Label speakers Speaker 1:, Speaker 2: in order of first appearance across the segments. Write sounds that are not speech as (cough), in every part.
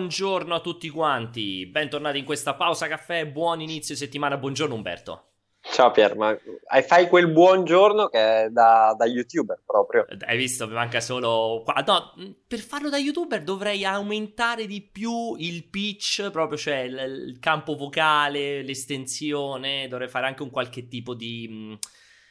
Speaker 1: buongiorno a tutti quanti, bentornati in questa pausa caffè, buon inizio settimana, buongiorno Umberto.
Speaker 2: Ciao Pier, ma fai quel buongiorno che è da, da, youtuber proprio.
Speaker 1: Hai visto, mi manca solo... No, per farlo da youtuber dovrei aumentare di più il pitch, proprio cioè il, il campo vocale, l'estensione, dovrei fare anche un qualche tipo di,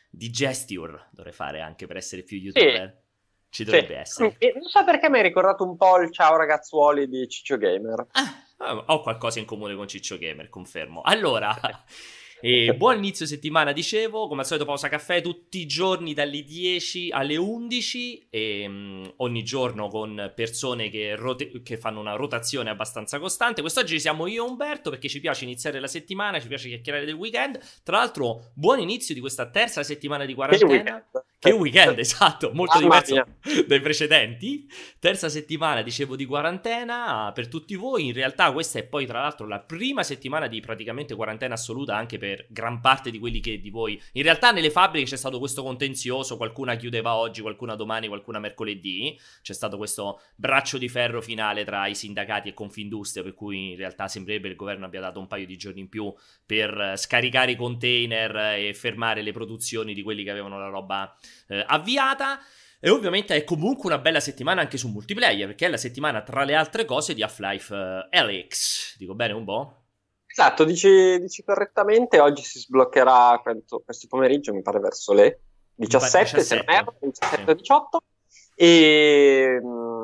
Speaker 1: di gesture, dovrei fare anche per essere più youtuber. Sì. Ci dovrebbe sì. essere.
Speaker 2: Non so perché mi hai ricordato un po' il ciao ragazzuoli di Ciccio Gamer.
Speaker 1: Ah, ho qualcosa in comune con Ciccio Gamer, confermo. Allora... (laughs) (laughs) E buon inizio settimana, dicevo, come al solito pausa caffè tutti i giorni dalle 10 alle 11 e um, ogni giorno con persone che, rote- che, fanno una rotazione abbastanza costante. Quest'oggi siamo io e Umberto perché ci piace iniziare la settimana, ci piace chiacchierare del weekend. Tra l'altro, buon inizio di questa terza settimana di quarantena. Che weekend, esatto, molto ah, diverso dai precedenti. Terza settimana, dicevo, di quarantena per tutti voi. In realtà questa è poi tra l'altro la prima settimana di praticamente quarantena assoluta anche per gran parte di quelli che di voi. In realtà nelle fabbriche c'è stato questo contenzioso, qualcuna chiudeva oggi, qualcuna domani, qualcuna mercoledì. C'è stato questo braccio di ferro finale tra i sindacati e Confindustria, per cui in realtà sembrerebbe il governo abbia dato un paio di giorni in più per scaricare i container e fermare le produzioni di quelli che avevano la roba eh, avviata. E ovviamente è comunque una bella settimana anche su multiplayer, perché è la settimana tra le altre cose di Half-Life uh, Alyx. Dico bene un po'?
Speaker 2: Esatto, dici, dici, correttamente, oggi si sbloccherà questo, questo, pomeriggio, mi pare verso le 17, 17. se non erro, 17 18. E mm,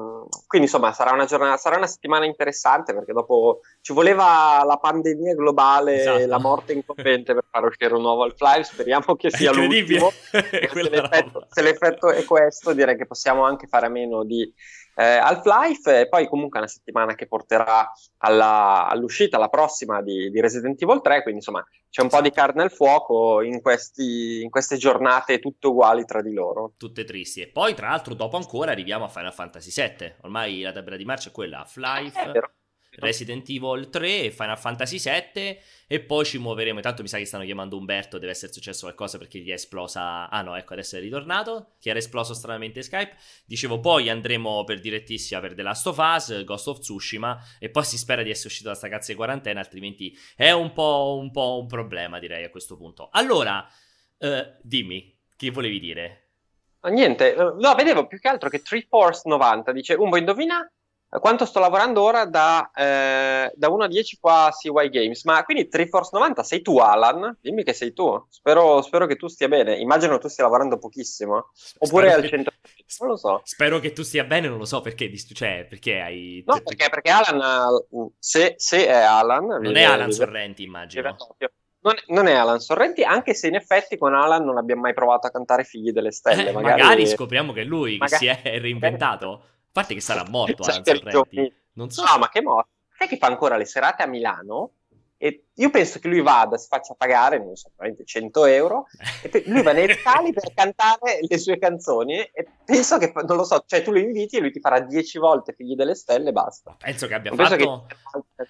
Speaker 2: quindi insomma sarà una, giornata, sarà una settimana interessante perché dopo ci voleva la pandemia globale esatto. la morte incombente per far uscire un nuovo Half-Life. Speriamo che sia l'ultimo. (laughs) se, l'effetto, se l'effetto è questo, direi che possiamo anche fare a meno di eh, Half-Life e poi comunque una settimana che porterà alla, all'uscita, la prossima di, di, Resident Evil 3, quindi insomma c'è un po' di carne al fuoco in, questi, in, queste giornate tutte uguali tra di loro.
Speaker 1: Tutte tristi. E poi tra l'altro dopo ancora arriviamo a Final Fantasy VII, ormai la tabella di marcia è quella Half-Life. È vero Resident Evil 3 e Final Fantasy 7 e poi ci muoveremo. Intanto mi sa che stanno chiamando Umberto, deve essere successo qualcosa perché gli è esplosa. Ah no, ecco, adesso è ritornato. Chi era esploso stranamente Skype. Dicevo, poi andremo per direttissima per The Last of Us, Ghost of Tsushima e poi si spera di essere uscito da sta cazzo di quarantena, altrimenti è un po' un, po un problema, direi a questo punto. Allora, eh, dimmi, che volevi dire?
Speaker 2: Niente, eh, no, vedevo più che altro che Triforce 90 dice, Umbo, indovina quanto sto lavorando ora da, eh, da 1 a 10 qua a CY Games. Ma quindi Triforce 90 sei tu, Alan? Dimmi che sei tu. Spero, spero che tu stia bene. Immagino tu stia lavorando pochissimo. Oppure spero al 100. Non lo so.
Speaker 1: Spero che tu stia bene, non lo so perché. Cioè, perché hai.
Speaker 2: No, perché, perché Alan. Se, se, è Alan.
Speaker 1: Non vive, è Alan vive, Sorrenti, immagino.
Speaker 2: Non, non, è Alan Sorrenti, anche se in effetti con Alan non abbiamo mai provato a cantare Figli delle Stelle.
Speaker 1: Eh, magari... magari... scopriamo che è lui magari... che si è reinventato (laughs) parte che sarà morto Sorrenti. Non so.
Speaker 2: No, ma che morto. Sai che fa ancora le serate a Milano? E io penso che lui vada, si faccia pagare, non so, 100 euro, e lui va nei locali per cantare le sue canzoni e penso che, non lo so, cioè tu lo inviti e lui ti farà 10 volte Figli delle Stelle e basta.
Speaker 1: Penso che abbia non fatto... Che...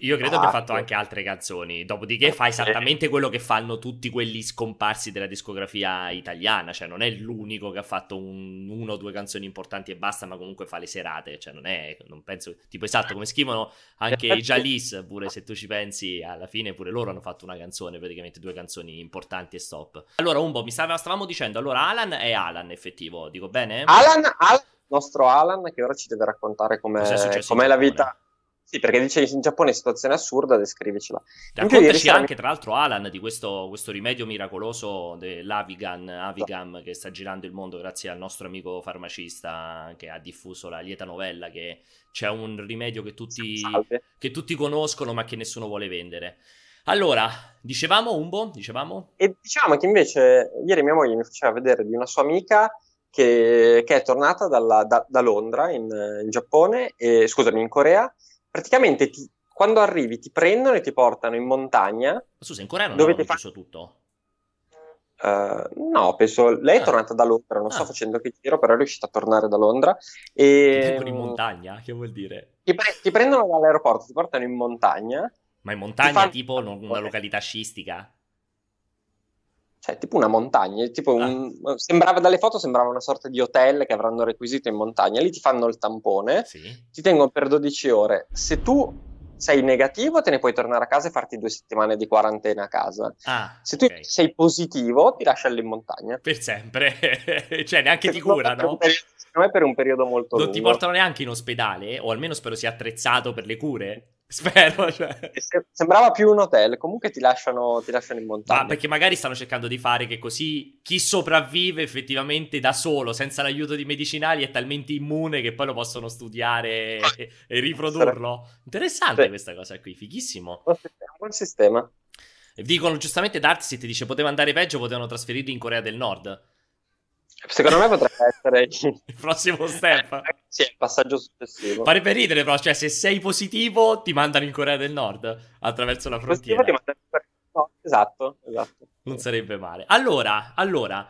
Speaker 1: Io credo ah, abbia fatto anche altre canzoni, dopodiché fa esattamente quello che fanno tutti quelli scomparsi della discografia italiana, cioè non è l'unico che ha fatto un, uno o due canzoni importanti e basta, ma comunque fa le serate, cioè non è, non penso, tipo esatto, come scrivono anche i Jalis, pure se tu ci pensi alla fine pure loro hanno fatto una canzone, praticamente due canzoni importanti e stop. Allora, Umbo, mi stava, stavamo dicendo, allora Alan è Alan effettivo, dico bene?
Speaker 2: Alan, Alan nostro Alan, che ora ci deve raccontare com'è, com'è la vita. Sì, perché dice in Giappone situazione assurda, descrivicela.
Speaker 1: Raccontaci anche, tra l'altro, Alan, di questo, questo rimedio miracoloso dell'Avigan, Avigam, che sta girando il mondo grazie al nostro amico farmacista che ha diffuso la lieta novella, che c'è un rimedio che tutti, che tutti conoscono ma che nessuno vuole vendere. Allora, dicevamo, Umbo, dicevamo?
Speaker 2: E diciamo che invece ieri mia moglie mi faceva vedere di una sua amica che, che è tornata dalla, da, da, Londra in, in Giappone, e, scusami, in Corea, praticamente ti, quando arrivi ti prendono e ti portano in montagna. Ma
Speaker 1: scusa, in Corea non dove ti fa... tutto?
Speaker 2: Uh, no, penso lei è ah. tornata da Londra, non ah. sto facendo che giro, però è riuscita a tornare da Londra. E...
Speaker 1: in montagna, che vuol dire?
Speaker 2: Ti, pre- ti, prendono dall'aeroporto, ti portano in montagna.
Speaker 1: Ma in montagna, fanno... tipo una località scistica?
Speaker 2: Cioè tipo una montagna, tipo un, ah. sembrava dalle foto sembrava una sorta di hotel che avranno requisito in montagna, lì ti fanno il tampone, sì. ti tengono per 12 ore, se tu sei negativo te ne puoi tornare a casa e farti due settimane di quarantena a casa, ah, se tu okay. sei positivo ti lasciano in montagna.
Speaker 1: Per sempre, (laughs) cioè neanche ti curano.
Speaker 2: Secondo me per un periodo molto
Speaker 1: non
Speaker 2: lungo.
Speaker 1: ti portano neanche in ospedale, o almeno spero sia attrezzato per le cure. Spero. (laughs) Cioè.
Speaker 2: Sembrava più un hotel, comunque ti lasciano, ti lasciano in montagna.
Speaker 1: Ma perché magari stanno cercando di fare che così chi sopravvive effettivamente da solo, senza l'aiuto di medicinali, è talmente immune che poi lo possono studiare e, e riprodurlo. Interessante sì. questa cosa qui, fighissimo.
Speaker 2: Un buon sistema.
Speaker 1: Dicono giustamente Darkseid dice poteva andare peggio, potevano trasferirli in Corea del Nord.
Speaker 2: Secondo me potrebbe essere (laughs)
Speaker 1: il prossimo step. (laughs)
Speaker 2: sì, il passaggio successivo.
Speaker 1: Farebbe ridere, però, cioè, se sei positivo, ti mandano in Corea del Nord attraverso la frontiera.
Speaker 2: Positivo ti mandano in Corea Esatto, esatto.
Speaker 1: Non sarebbe male. Allora, allora,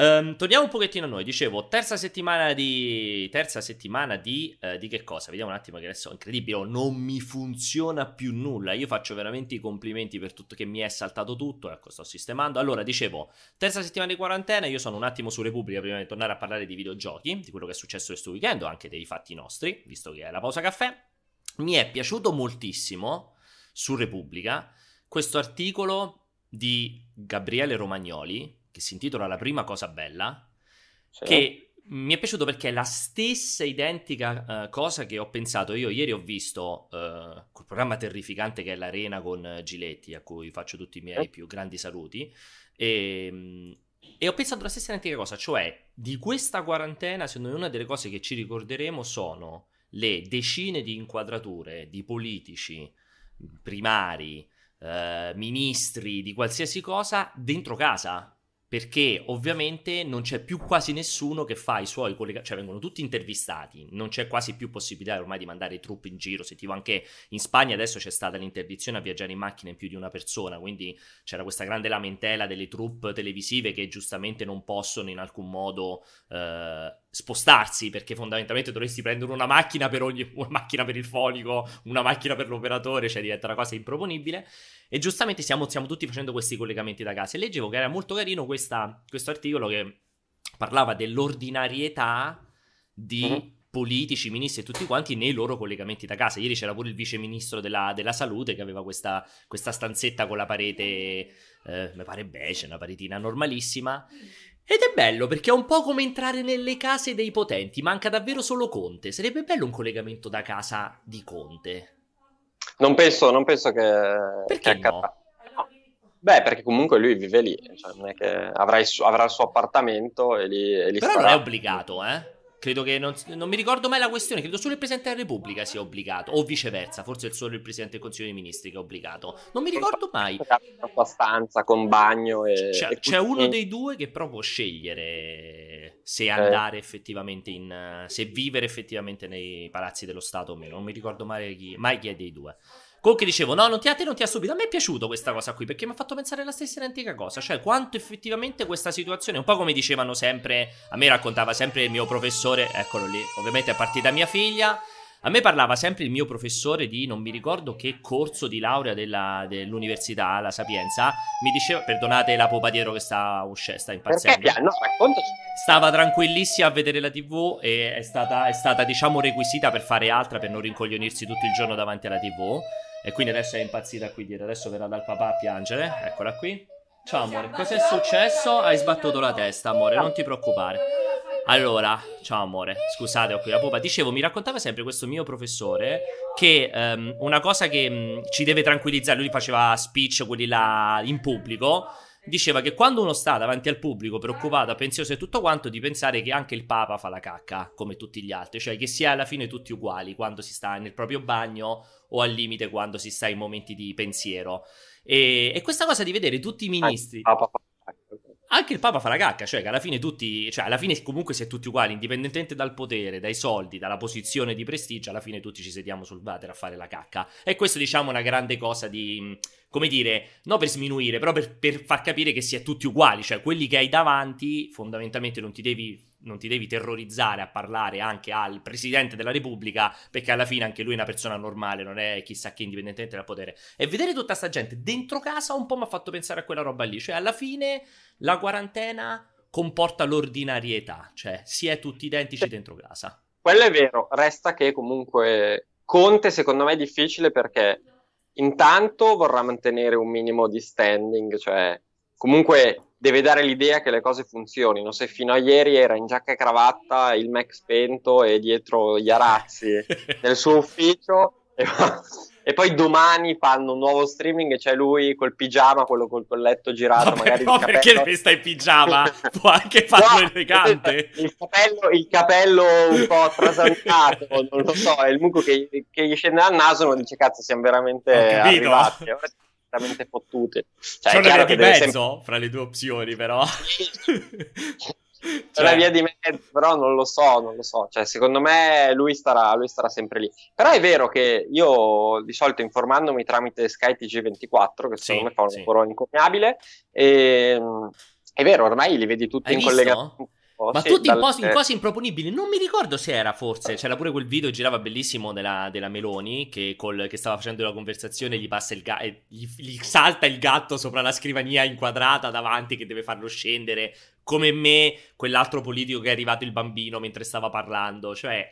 Speaker 1: Um, torniamo un pochettino a noi, dicevo, terza settimana di... Terza settimana di... Uh, di che cosa? Vediamo un attimo che adesso è incredibile, oh, non mi funziona più nulla, io faccio veramente i complimenti per tutto che mi è saltato tutto, ecco, sto sistemando. Allora, dicevo, terza settimana di quarantena, io sono un attimo su Repubblica prima di tornare a parlare di videogiochi, di quello che è successo questo weekend, anche dei fatti nostri, visto che è la pausa caffè. Mi è piaciuto moltissimo su Repubblica questo articolo di Gabriele Romagnoli, che si intitola La prima cosa bella, sì. che mi è piaciuto perché è la stessa identica uh, cosa che ho pensato io. Ieri ho visto uh, quel programma terrificante che è l'Arena con Giletti, a cui faccio tutti i miei più grandi saluti. E, ehm, e ho pensato la stessa identica cosa, cioè di questa quarantena, secondo me una delle cose che ci ricorderemo sono le decine di inquadrature di politici primari, eh, ministri, di qualsiasi cosa dentro casa perché ovviamente non c'è più quasi nessuno che fa i suoi collegamenti, cioè vengono tutti intervistati, non c'è quasi più possibilità ormai di mandare i truppe in giro, sentivo anche in Spagna adesso c'è stata l'interdizione a viaggiare in macchina in più di una persona, quindi c'era questa grande lamentela delle truppe televisive che giustamente non possono in alcun modo eh, spostarsi perché fondamentalmente dovresti prendere una macchina per ogni (laughs) una macchina per il fonico, una macchina per l'operatore, cioè diventa una cosa improponibile. E giustamente stiamo, stiamo tutti facendo questi collegamenti da casa. E leggevo che era molto carino questo articolo che parlava dell'ordinarietà di mm-hmm. politici, ministri e tutti quanti nei loro collegamenti da casa. Ieri c'era pure il vice ministro della, della salute che aveva questa, questa, stanzetta con la parete, eh, mi pare beige, una paretina normalissima. Ed è bello perché è un po' come entrare nelle case dei potenti, manca davvero solo Conte. Sarebbe bello un collegamento da casa di Conte.
Speaker 2: Non penso, non penso che...
Speaker 1: Perché che no?
Speaker 2: Beh, perché comunque lui vive lì, cioè non è che avrà il suo, avrà il suo appartamento e lì, e lì
Speaker 1: Però
Speaker 2: starà.
Speaker 1: non è obbligato, eh? Credo che non, non, mi ricordo mai la questione, credo solo il Presidente della Repubblica sia obbligato, o viceversa, forse è solo il Presidente del Consiglio dei Ministri che è obbligato. Non mi ricordo mai.
Speaker 2: Sua stanza con bagno e...
Speaker 1: C'è,
Speaker 2: e
Speaker 1: c'è uno dei due che però può scegliere se eh. andare effettivamente in... se vivere effettivamente nei palazzi dello Stato o meno. Non mi ricordo mai chi, mai chi è dei due. Comunque dicevo, no, non ti, a te non ti ha subito. A me è piaciuto questa cosa qui perché mi ha fatto pensare la stessa identica cosa. Cioè, quanto effettivamente questa situazione, un po' come dicevano sempre, a me raccontava sempre il mio professore, eccolo lì, ovviamente è partita mia figlia. A me parlava sempre il mio professore di non mi ricordo che corso di laurea della, dell'università, la Sapienza. Mi diceva, perdonate la popa dietro che sta, uscendo, sta impazzendo.
Speaker 2: Perché? No, raccontaci.
Speaker 1: Stava tranquillissima a vedere la TV e è stata, è stata, diciamo, requisita per fare altra, per non rincoglionirsi tutto il giorno davanti alla TV. E quindi adesso è impazzita qui dietro. Adesso verrà dal papà a piangere. Eccola qui. Ciao amore, cos'è successo? Hai sbattuto la testa, amore, non ti preoccupare. Allora, ciao amore, scusate, ho qui la pupa. Dicevo, mi raccontava sempre questo mio professore che um, una cosa che um, ci deve tranquillizzare, lui faceva speech, quelli là in pubblico, diceva che quando uno sta davanti al pubblico preoccupato, pensioso e tutto quanto, di pensare che anche il Papa fa la cacca, come tutti gli altri, cioè che si è alla fine tutti uguali quando si sta nel proprio bagno o al limite quando si sta in momenti di pensiero. E, e questa cosa di vedere tutti i ministri... Anche il Papa fa la cacca, cioè che alla fine tutti, cioè alla fine comunque si è tutti uguali, indipendentemente dal potere, dai soldi, dalla posizione di prestigio, alla fine tutti ci sediamo sul water a fare la cacca. E questo diciamo è una grande cosa di, come dire, non per sminuire, però per, per far capire che si è tutti uguali, cioè quelli che hai davanti fondamentalmente non ti devi non ti devi terrorizzare a parlare anche al Presidente della Repubblica, perché alla fine anche lui è una persona normale, non è chissà che indipendentemente dal potere. E vedere tutta sta gente dentro casa un po' mi ha fatto pensare a quella roba lì, cioè alla fine la quarantena comporta l'ordinarietà, cioè si è tutti identici dentro casa.
Speaker 2: Quello è vero, resta che comunque Conte secondo me è difficile perché intanto vorrà mantenere un minimo di standing, cioè comunque deve dare l'idea che le cose funzionino. Se fino a ieri era in giacca e cravatta, il Mac spento e dietro gli arazzi (laughs) nel suo ufficio, e, e, poi domani fanno un nuovo streaming e c'è lui col pigiama, quello col colletto girato,
Speaker 1: Vabbè,
Speaker 2: magari
Speaker 1: no, perché deve stare in pigiama? (laughs) Può anche farlo no, elegante. (laughs)
Speaker 2: Il capello, il capello un po' trasantato, non lo so, è il muco che, che gli scende dal naso, non dice cazzo, siamo veramente arrivati veramente fottute.
Speaker 1: Cioè, C'è una via di mezzo sempre... fra le due opzioni, però. (laughs)
Speaker 2: C'è una via di mezzo, però non lo so, non lo so. Cioè, secondo me lui starà, lui starà sempre lì. Però è vero che io di solito informandomi tramite Sky TG24, che sì, secondo me fa un sì. lavoro incommiabile, e, è vero, ormai li vedi tutti
Speaker 1: Hai
Speaker 2: in collegamento
Speaker 1: ma sì, tutti dal... in, posi, in, cose improponibili. Non mi ricordo se era forse. C'era pure quel video girava bellissimo della, della Meloni che, col, che, stava facendo la conversazione gli passa il gatto. Gli, gli, salta il gatto sopra la scrivania inquadrata davanti che deve farlo scendere. Come me, quell'altro politico che è arrivato il bambino mentre stava parlando. Cioè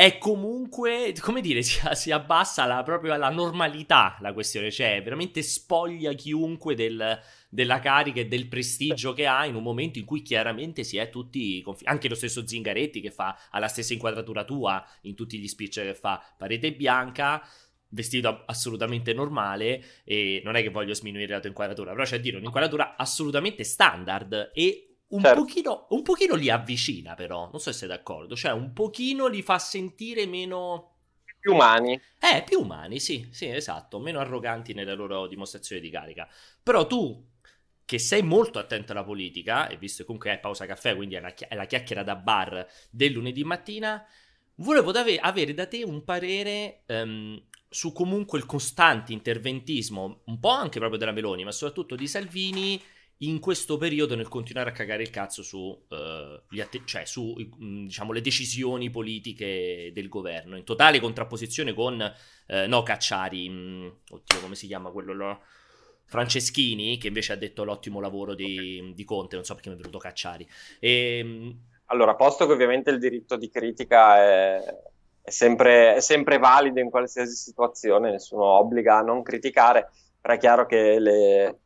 Speaker 1: è comunque, come dire, (laughs) si, si abbassa la, proprio alla normalità la questione, cioè veramente spoglia chiunque del, della carica e del prestigio che ha in un momento in cui chiaramente si è tutti, anche lo stesso Zingaretti che fa ha la stessa inquadratura tua in tutti gli speech che fa, parete bianca, vestito assolutamente normale e non è che voglio sminuire la tua inquadratura, però c'è a dire un'inquadratura assolutamente standard e un, certo. pochino, un pochino li avvicina, però. Non so se sei d'accordo. Cioè, un pochino li fa sentire meno.
Speaker 2: Più umani.
Speaker 1: Eh, più umani, sì, sì, esatto. Meno arroganti nella loro dimostrazione di carica. Però tu, che sei molto attento alla politica, e visto che comunque è pausa caffè, quindi è la, è la chiacchiera da bar del lunedì mattina, volevo dave- avere da te un parere. Um, su comunque il costante interventismo, un po' anche proprio della Meloni, ma soprattutto di Salvini in questo periodo nel continuare a cagare il cazzo su, uh, atte- cioè su mm, diciamo, le decisioni politiche del governo, in totale contrapposizione con, uh, no, Cacciari, mh, mm, oddio come si chiama quello là? Franceschini, che invece ha detto l'ottimo lavoro di, di Conte, non so perché mi è venuto Cacciari. E,
Speaker 2: ehm, allora, posto che ovviamente il diritto di critica è, è, sempre, è sempre valido in qualsiasi situazione, nessuno obbliga a non criticare, però è chiaro che le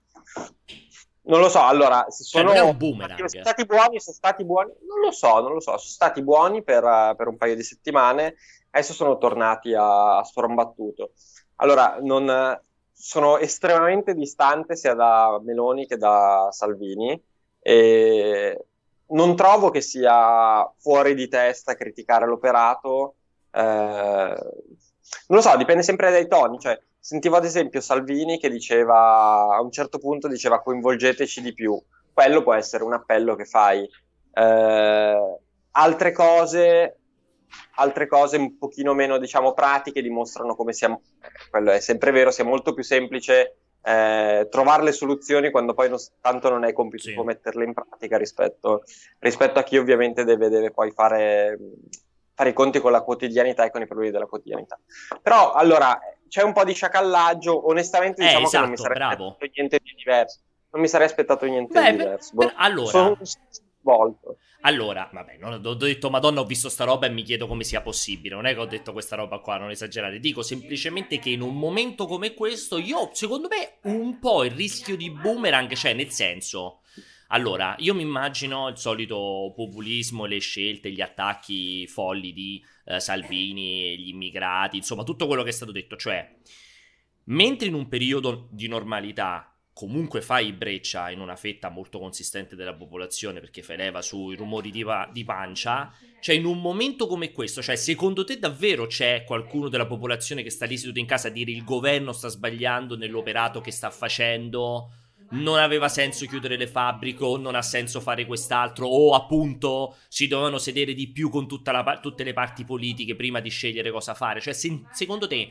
Speaker 2: non lo so, allora, se sono,
Speaker 1: cioè, un boomerang.
Speaker 2: sono stati buoni, sono stati buoni, non lo so, non lo so, sono stati buoni per, per un paio di settimane, adesso sono tornati a, a stormbattuto. Allora, non, sono estremamente distante sia da Meloni che da Salvini e non trovo che sia fuori di testa criticare l'operato. Eh, non lo so, dipende sempre dai toni, cioè Sentivo ad esempio Salvini che diceva, a un certo punto diceva coinvolgeteci di più. Quello può essere un appello che fai. Eh, altre cose, altre cose un pochino meno, diciamo, pratiche dimostrano come sia, quello è sempre vero, sia molto più semplice eh, trovare le soluzioni quando poi non, tanto non è compito sì. metterle in pratica rispetto, rispetto, a chi ovviamente deve, deve poi fare, fare, i conti con la quotidianità e con i problemi della quotidianità. Però allora c'è un po' di sciacallaggio, onestamente
Speaker 1: eh,
Speaker 2: diciamo
Speaker 1: esatto,
Speaker 2: che non mi
Speaker 1: esatto,
Speaker 2: sarei
Speaker 1: bravo.
Speaker 2: aspettato niente di diverso. Non mi sarei aspettato niente Beh, di diverso.
Speaker 1: Per, per, allora,
Speaker 2: sono svolto.
Speaker 1: Allora, vabbè, non ho detto Madonna, ho visto sta roba e mi chiedo come sia possibile. Non è che ho detto questa roba qua, non esagerare. Dico semplicemente che in un momento come questo, io, secondo me, un po' il rischio di boomerang c'è, cioè, nel senso. Allora, io mi immagino il solito populismo, le scelte, gli attacchi folli di eh, Salvini, gli immigrati, insomma tutto quello che è stato detto, cioè mentre in un periodo di normalità comunque fai breccia in una fetta molto consistente della popolazione perché fai leva sui rumori di, pa- di, pancia, cioè in un momento come questo, cioè secondo te davvero c'è qualcuno della popolazione che sta lì seduto in casa a dire il governo sta sbagliando nell'operato che sta facendo? Non aveva senso chiudere le fabbriche o non ha senso fare quest'altro o appunto si dovevano sedere di più con la, tutte le parti politiche prima di scegliere cosa fare. Cioè, se, secondo te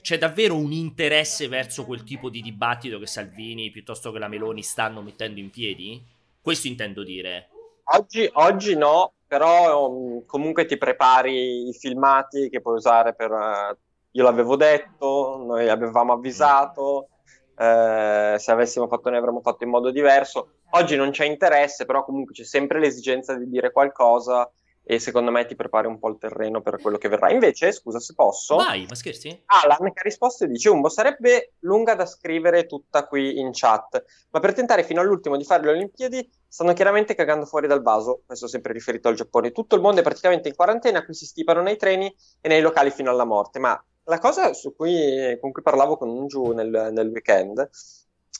Speaker 1: c'è davvero un interesse verso quel tipo di dibattito che Salvini piuttosto che la Meloni stanno mettendo in piedi? Questo intendo dire.
Speaker 2: Oggi, oggi no, però um, comunque ti prepari i filmati che puoi usare per... Uh, io l'avevo detto, noi avevamo avvisato, eh, se avessimo fatto ne avremmo fatto in modo diverso. Oggi non c'è interesse, però comunque c'è sempre l'esigenza di dire qualcosa e secondo me ti prepari un po' il terreno per quello che verrà. Invece, scusa se posso.
Speaker 1: Vai, ma scherzi?
Speaker 2: Alan che ha risposto e dice: Umbo, sarebbe lunga da scrivere tutta qui in chat, ma per tentare fino all'ultimo di fare le Olimpiadi stanno chiaramente cagando fuori dal vaso. Questo sempre riferito al Giappone. Tutto il mondo è praticamente in quarantena, qui si stipano nei treni e nei locali fino alla morte. Ma la cosa cui, con cui parlavo con un giù nel, nel weekend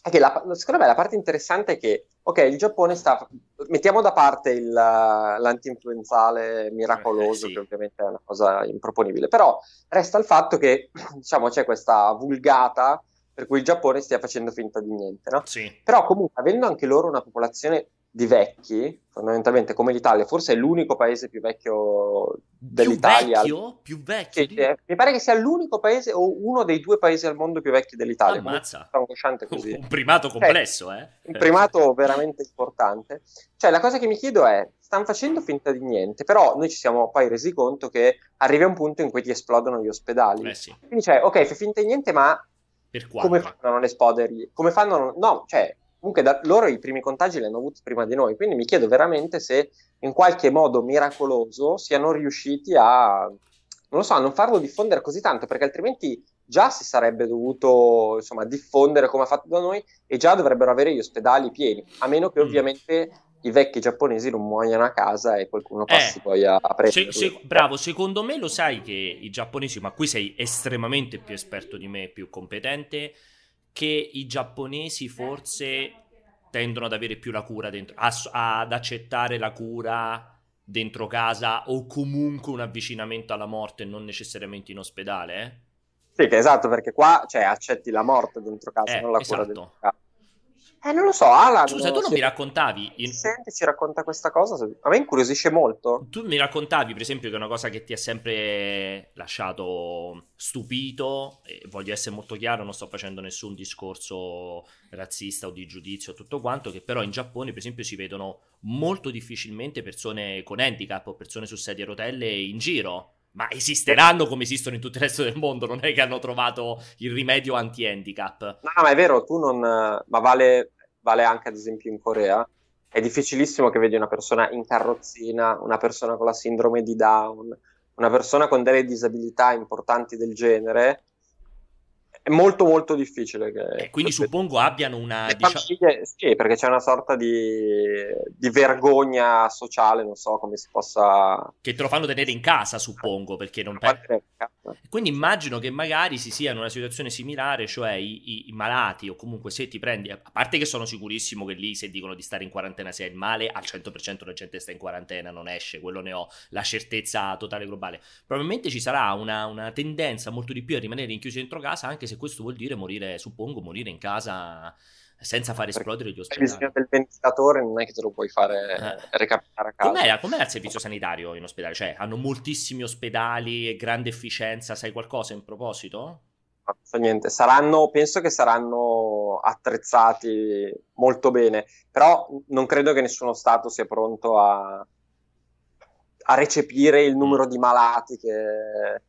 Speaker 2: è che la, secondo me la parte interessante è che, ok, il Giappone sta, mettiamo da parte il, l'anti-influenzale miracoloso, eh, sì. che ovviamente è una cosa improponibile, però resta il fatto che, diciamo, c'è questa vulgata per cui il Giappone stia facendo finta di niente, no?
Speaker 1: Sì.
Speaker 2: Però comunque, avendo anche loro una popolazione di vecchi, fondamentalmente come l'Italia, forse è l'unico paese più vecchio dell'Italia.
Speaker 1: Più vecchio? Più vecchio?
Speaker 2: Sì, eh, mi pare che sia l'unico paese o uno dei due paesi al mondo più vecchi dell'Italia.
Speaker 1: Ammazza.
Speaker 2: Così.
Speaker 1: Un primato complesso, eh?
Speaker 2: Un primato veramente importante. Cioè, la cosa che mi chiedo è, stanno facendo finta di niente, però noi ci siamo poi resi conto che arriva un punto in cui ti esplodono gli ospedali.
Speaker 1: Eh sì.
Speaker 2: Quindi, cioè, ok, fai finta di niente, ma come fanno a non esplodere? Come fanno? No, cioè, comunque da, loro i primi contagi li hanno avuti prima di noi, quindi mi chiedo veramente se in qualche modo miracoloso siano riusciti a, non lo so, a non farlo diffondere così tanto, perché altrimenti già si sarebbe dovuto insomma, diffondere come ha fatto da noi e già dovrebbero avere gli ospedali pieni, a meno che mm. ovviamente i vecchi giapponesi non muoiano a casa e qualcuno passi eh, poi a, a prendere.
Speaker 1: Se, se, bravo, secondo me lo sai che i giapponesi, ma qui sei estremamente più esperto di me, più competente, che i giapponesi forse tendono ad avere più la cura dentro, a, ad accettare la cura dentro casa o comunque un avvicinamento alla morte, non necessariamente in ospedale. Eh?
Speaker 2: Sì, che esatto, perché qua cioè, accetti la morte dentro casa, eh, non la esatto. cura dentro casa. Eh, non lo so, Alan.
Speaker 1: Scusa, tu non mi raccontavi.
Speaker 2: In... Senti, ci racconta questa cosa. A me incuriosisce molto.
Speaker 1: Tu mi raccontavi, per esempio, che è una cosa che ti ha sempre lasciato stupito. E voglio essere molto chiaro, non sto facendo nessun discorso razzista o di giudizio o tutto quanto. Che però in Giappone, per esempio, si vedono molto difficilmente persone con handicap o persone su sedie a rotelle in giro. Ma esisteranno come esistono in tutto il resto del mondo, non è che hanno trovato il rimedio anti-handicap.
Speaker 2: No, ma è vero, tu non... ma vale, vale anche ad esempio in Corea. È difficilissimo che vedi una persona in carrozzina, una persona con la sindrome di Down, una persona con delle disabilità importanti del genere è molto molto difficile che...
Speaker 1: Eh, quindi suppongo abbiano una...
Speaker 2: Diciamo... Famiglie, sì, perché c'è una sorta di, di, vergogna sociale, non so come si possa...
Speaker 1: Che te lo fanno tenere in casa, suppongo, perché non... Per... Quindi immagino che magari si sia in una situazione similare, cioè i, i, i, malati o comunque se ti prendi... A parte che sono sicurissimo che lì se dicono di stare in quarantena se è il male, al 100% la gente sta in quarantena, non esce, quello ne ho la certezza totale globale. Probabilmente ci sarà una, una tendenza molto di più a rimanere rinchiusi dentro casa, anche se se questo vuol dire morire, suppongo, morire in casa senza far esplodere gli ospedali.
Speaker 2: Il bisogno del ventilatore non è che te lo puoi fare eh. recapitare a casa.
Speaker 1: Com'è, com'è, il servizio sanitario in ospedale? Cioè, hanno moltissimi ospedali e grande efficienza, sai qualcosa in proposito?
Speaker 2: Non so niente, saranno, penso che saranno attrezzati molto bene, però non credo che nessuno Stato sia pronto a, a recepire il numero di malati che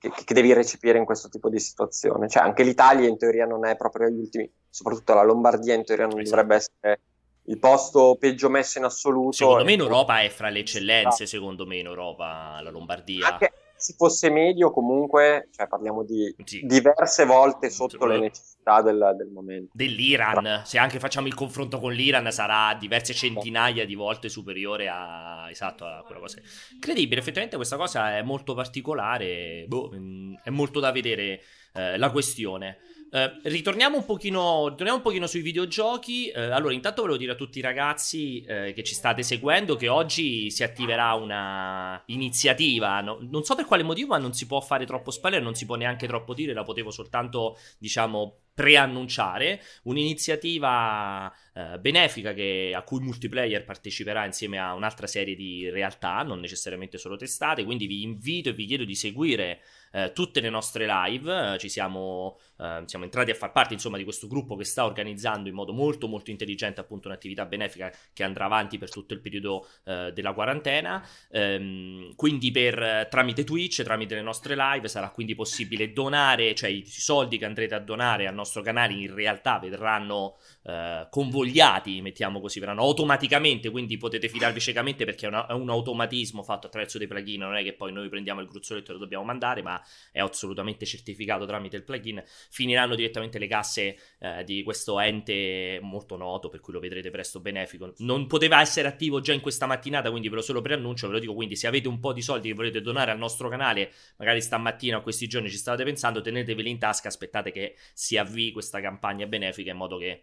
Speaker 2: che, che, devi recepire in questo tipo di situazione. Cioè, anche l'Italia in teoria non è proprio agli ultimi, soprattutto la Lombardia in teoria non esatto. dovrebbe essere il posto peggio messo in assoluto.
Speaker 1: Secondo me in Europa è fra le eccellenze, secondo me in Europa la Lombardia.
Speaker 2: Anche, se fosse medio comunque, cioè parliamo di sì. diverse volte sotto le necessità del, del momento.
Speaker 1: Dell'Iran, se anche facciamo il confronto con l'Iran sarà diverse centinaia di volte superiore a, esatto, a quella cosa. Incredibile, effettivamente questa cosa è molto particolare, boh, mm, è molto da vedere eh, la questione. Uh, ritorniamo, un pochino, ritorniamo un pochino sui videogiochi. Uh, allora, intanto volevo dire a tutti i ragazzi uh, che ci state seguendo che oggi si attiverà una iniziativa. No, non so per quale motivo, ma non si può fare troppo spoiler, non si può neanche troppo dire. La potevo soltanto, diciamo, preannunciare un'iniziativa eh, benefica che, a cui multiplayer parteciperà insieme a un'altra serie di realtà, non necessariamente solo testate, quindi vi invito e vi chiedo di seguire eh, tutte le nostre live, eh, ci siamo, eh, siamo, entrati a far parte insomma di questo gruppo che sta organizzando in modo molto molto intelligente appunto un'attività benefica che andrà avanti per tutto il periodo eh, della quarantena, ehm, quindi per, tramite Twitch, tramite le nostre live sarà quindi possibile donare, cioè i soldi che andrete a donare al nostro canale in realtà verranno eh, convogliati, mettiamo così, verranno automaticamente, quindi potete fidarvi ciecamente perché è, una, è, un automatismo fatto attraverso dei plugin, non è che poi noi prendiamo il gruzzoletto e lo dobbiamo mandare, ma è assolutamente certificato tramite il plugin, finiranno direttamente le casse eh, di questo ente molto noto, per cui lo vedrete presto benefico. Non poteva essere attivo già in questa mattinata, quindi ve lo solo preannuncio, ve lo dico, quindi se avete un po' di soldi che volete donare al nostro canale, magari stamattina o questi giorni ci state pensando, teneteveli in tasca, aspettate che si avvii questa campagna benefica in modo che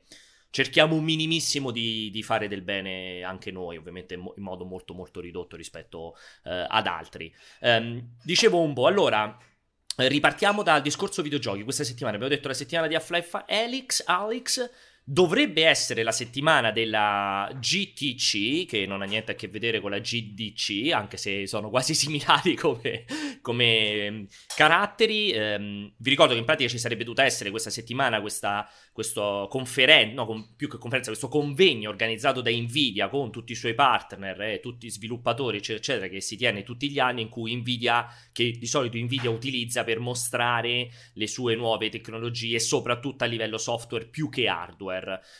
Speaker 1: cerchiamo un minimissimo di, di, fare del bene anche noi, ovviamente in, modo molto molto ridotto rispetto eh, ad altri. Um, dicevo un po', allora... Ripartiamo dal discorso videogiochi. Questa settimana abbiamo detto la settimana di Half-Life Alex, Alex Dovrebbe essere la settimana della GTC, che non ha niente a che vedere con la GDC, anche se sono quasi (laughs) similari come, come ehm, caratteri. Um, vi ricordo che in pratica ci sarebbe dovuta essere questa settimana questa questo conferenza, no, con, più che conferenza, questo convegno organizzato da Nvidia con tutti i suoi partner eh, tutti i sviluppatori, eccetera, eccetera, che si tiene tutti gli anni, in cui Nvidia, che di solito Nvidia utilizza per mostrare le sue nuove tecnologie, soprattutto a livello software più che hardware.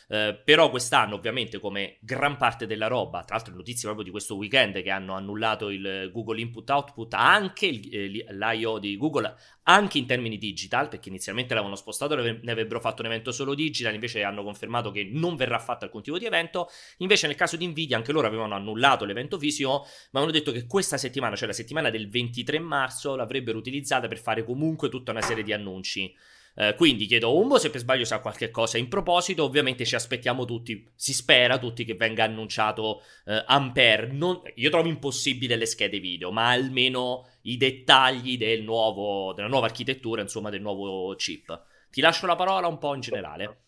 Speaker 1: Eh, però quest'anno, ovviamente, come gran parte della roba, tra l'altro notizie proprio di questo weekend che hanno annullato il Google Input Output, anche il, eh, l'IO di Google anche in termini digital, perché inizialmente l'avevano spostato, ne avrebbero fatto un evento solo digital, invece hanno confermato che non verrà fatto alcun tipo di evento. Invece nel caso di Nvidia anche loro avevano annullato l'evento fisico, ma hanno detto che questa settimana, cioè la settimana del 23 marzo, l'avrebbero utilizzata per fare comunque tutta una serie di annunci. Eh, quindi chiedo a Umbo se per sbaglio sa qualche cosa in proposito. Ovviamente ci aspettiamo tutti, si spera tutti che venga annunciato eh, Ampere. Non, io trovo impossibile le schede video, ma almeno i dettagli del nuovo, della nuova architettura, insomma, del nuovo chip. Ti lascio la parola un po' in generale.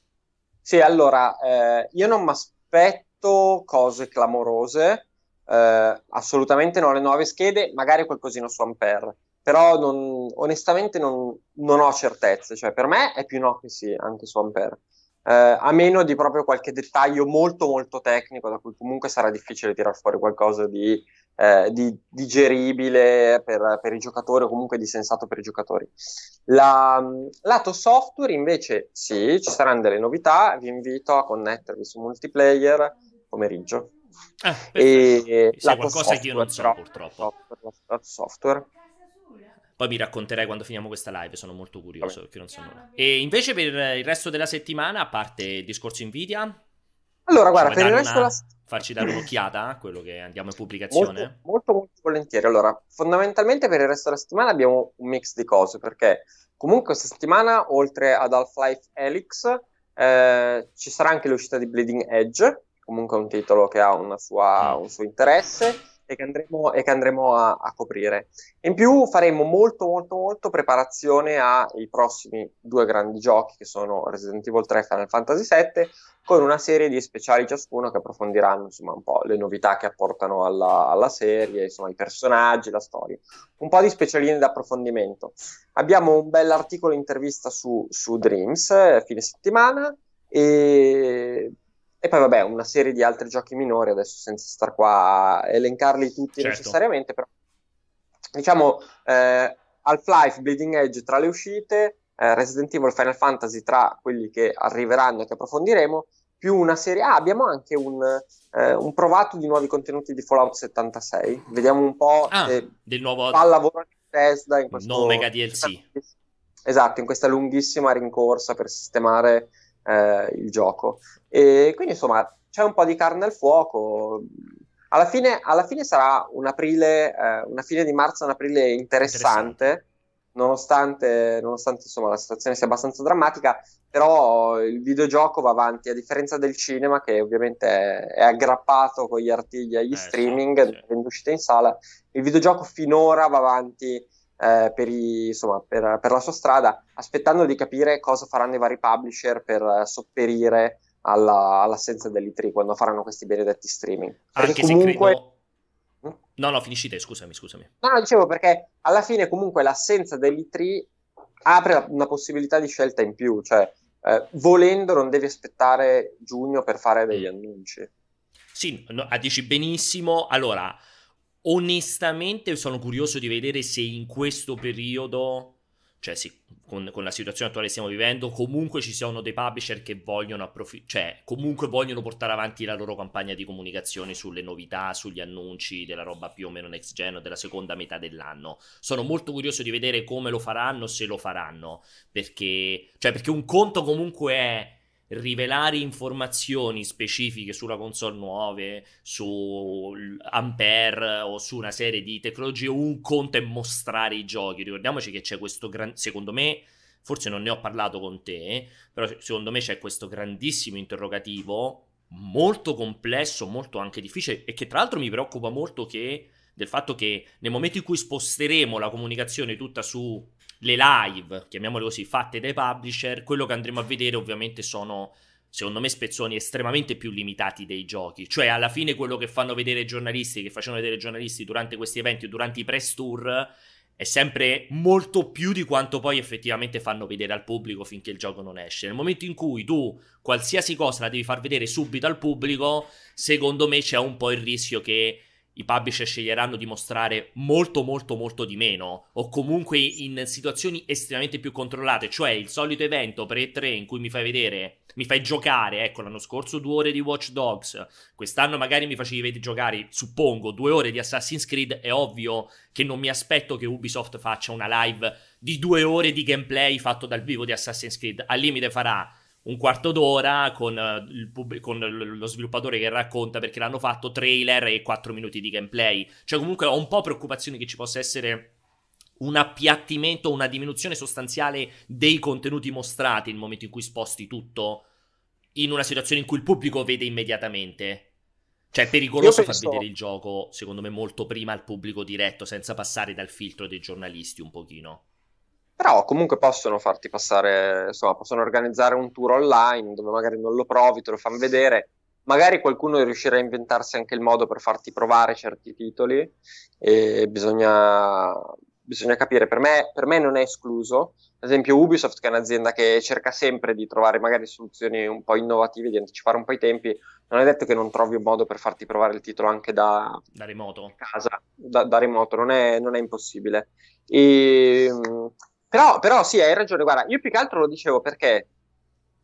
Speaker 2: Sì, allora, eh, io non mi aspetto cose clamorose. Eh, assolutamente no, le nuove schede, magari qualcosina su Ampere però non, onestamente non, non, ho certezze, cioè per me è più no che sì, anche su Ampere, eh, a meno di proprio qualche dettaglio molto molto tecnico da cui comunque sarà difficile tirar fuori qualcosa di, eh, di digeribile per, per, i giocatori o comunque di sensato per i giocatori. La, lato software invece sì, ci saranno delle novità, vi invito a connettervi su multiplayer pomeriggio.
Speaker 1: Ah, e lato qualcosa che io non so però, purtroppo.
Speaker 2: Software, software
Speaker 1: poi mi racconterai quando finiamo questa live, sono molto curioso perché non so nulla. E invece per il resto della settimana, a parte il discorso Nvidia,
Speaker 2: allora guarda, per il resto
Speaker 1: una... della farci dare un'occhiata a quello che andiamo in pubblicazione?
Speaker 2: Molto, molto, molto volentieri. Allora, fondamentalmente per il resto della settimana abbiamo un mix di cose, perché comunque questa settimana, oltre ad Half-Life Helix, eh, ci sarà anche l'uscita di Bleeding Edge, comunque un titolo che ha sua, mm. un suo interesse, e che andremo, e che andremo a, a, coprire. In più faremo molto molto molto preparazione ai prossimi due grandi giochi che sono Resident Evil 3 e Final Fantasy VII con una serie di speciali ciascuno che approfondiranno insomma un po' le novità che apportano alla, alla serie, insomma i personaggi, la storia. Un po' di specialine da approfondimento. Abbiamo un bell'articolo intervista su, su Dreams eh, fine settimana e e poi vabbè, una serie di altri giochi minori, adesso senza star qua a elencarli tutti certo. necessariamente, però diciamo eh, Half-Life, Bleeding Edge tra le uscite, eh, Resident Evil, Final Fantasy tra quelli che arriveranno e che approfondiremo, più una serie... Ah, abbiamo anche un, eh, un provato di nuovi contenuti di Fallout 76, vediamo un po'
Speaker 1: ah, se del nuovo...
Speaker 2: fa lavoro di Tesla in questo...
Speaker 1: No mega DLC.
Speaker 2: Esatto, in questa lunghissima rincorsa per sistemare eh, il gioco. E quindi insomma c'è un po' di carne al fuoco. Alla fine, alla fine sarà un aprile, eh, una fine di marzo, un aprile interessante, interessante. nonostante, nonostante insomma, la situazione sia abbastanza drammatica, però il videogioco va avanti, a differenza del cinema che ovviamente è, è aggrappato con gli artigli agli eh, streaming, sì, sì. uscite in sala, il videogioco finora va avanti eh, per, i, insomma, per, per, la sua strada, aspettando di capire cosa faranno i vari publisher per sopperire alla, all'assenza dell'E3 quando faranno questi benedetti streaming.
Speaker 1: Perché Anche comunque... Credo... No, no, finisci te, scusami, scusami.
Speaker 2: No, no, dicevo perché alla fine comunque l'assenza dell'E3 apre una possibilità di scelta in più, cioè eh, volendo non devi aspettare giugno per fare degli mm. annunci.
Speaker 1: Sì, no, dici benissimo. Allora, onestamente sono curioso di vedere se in questo periodo, cioè sì, con, con, la situazione attuale che stiamo vivendo, comunque ci siano dei publisher che vogliono approfittare, cioè comunque vogliono portare avanti la loro campagna di comunicazione sulle novità, sugli annunci della roba più o meno next gen della seconda metà dell'anno. Sono molto curioso di vedere come lo faranno, se lo faranno, perché, cioè, perché un conto comunque è rivelare informazioni specifiche sulla console nuove, su Ampere o su una serie di tecnologie, un conto è mostrare i giochi. Ricordiamoci che c'è questo gran... secondo me, forse non ne ho parlato con te, però secondo me c'è questo grandissimo interrogativo, molto complesso, molto anche difficile e che tra l'altro mi preoccupa molto che del fatto che nel momento in cui sposteremo la comunicazione tutta su le live, chiamiamole così, fatte dai publisher, quello che andremo a vedere ovviamente sono, secondo me, spezzoni estremamente più limitati dei giochi. Cioè, alla fine quello che fanno vedere i giornalisti, che facevano vedere i giornalisti durante questi eventi o durante i press tour, è sempre molto più di quanto poi effettivamente fanno vedere al pubblico finché il gioco non esce. Nel momento in cui tu qualsiasi cosa la devi far vedere subito al pubblico, secondo me c'è un po' il rischio che i publisher sceglieranno di mostrare molto molto molto di meno o comunque in situazioni estremamente più controllate, cioè il solito evento pre-3 in cui mi fai vedere, mi fai giocare, ecco l'anno scorso due ore di Watch Dogs, quest'anno magari mi facevi giocare, suppongo, due ore di Assassin's Creed, è ovvio che non mi aspetto che Ubisoft faccia una live di due ore di gameplay fatto dal vivo di Assassin's Creed, al limite farà un quarto d'ora con, uh, pub- con, lo sviluppatore che racconta perché l'hanno fatto trailer e quattro minuti di gameplay. Cioè, comunque ho un po' preoccupazione che ci possa essere un appiattimento, una diminuzione sostanziale dei contenuti mostrati nel momento in cui sposti tutto in una situazione in cui il pubblico vede immediatamente. Cioè, è pericoloso penso... far vedere il gioco, secondo me, molto prima al pubblico diretto, senza passare dal filtro dei giornalisti un pochino.
Speaker 2: Però comunque possono farti passare, insomma, possono organizzare un tour online dove magari non lo provi, te lo fanno vedere. Magari qualcuno riuscirà a inventarsi anche il modo per farti provare certi titoli e bisogna, bisogna capire. Per me, per me non è escluso. Ad esempio Ubisoft, che è un'azienda che cerca sempre di trovare magari soluzioni un po' innovative, di anticipare un po' i tempi, non è detto che non trovi un modo per farti provare il titolo anche da,
Speaker 1: da remoto.
Speaker 2: Casa, da, da remoto, non è, non è impossibile. E però, però sì, hai ragione, guarda, io più che altro lo dicevo perché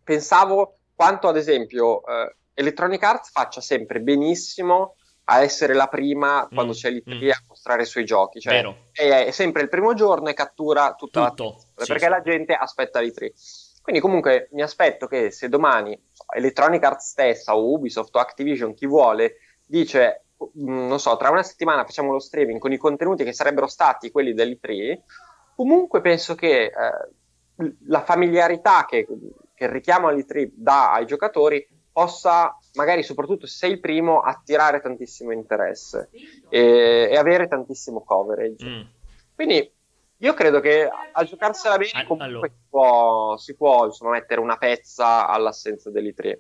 Speaker 2: pensavo quanto ad esempio eh, Electronic Arts faccia sempre benissimo a essere la prima quando mm, c'è l'I3 mm. a mostrare i suoi giochi. Cioè, è, è, sempre il primo giorno e cattura tutta Tutto. la sì, perché sì. la gente aspetta l'I3. Quindi comunque mi aspetto che se domani Electronic Arts stessa o Ubisoft o Activision, chi vuole, dice, mm, non so, tra una settimana facciamo lo streaming con i contenuti che sarebbero stati quelli dell'I3, Comunque penso che eh, la familiarità che, che il richiamo all'E3 dà ai giocatori possa, magari soprattutto se sei il primo, attirare tantissimo interesse e, e avere tantissimo coverage. Mm. Quindi io credo che a giocarsela bene comunque allora. si può, si può insomma, mettere una pezza all'assenza dell'E3.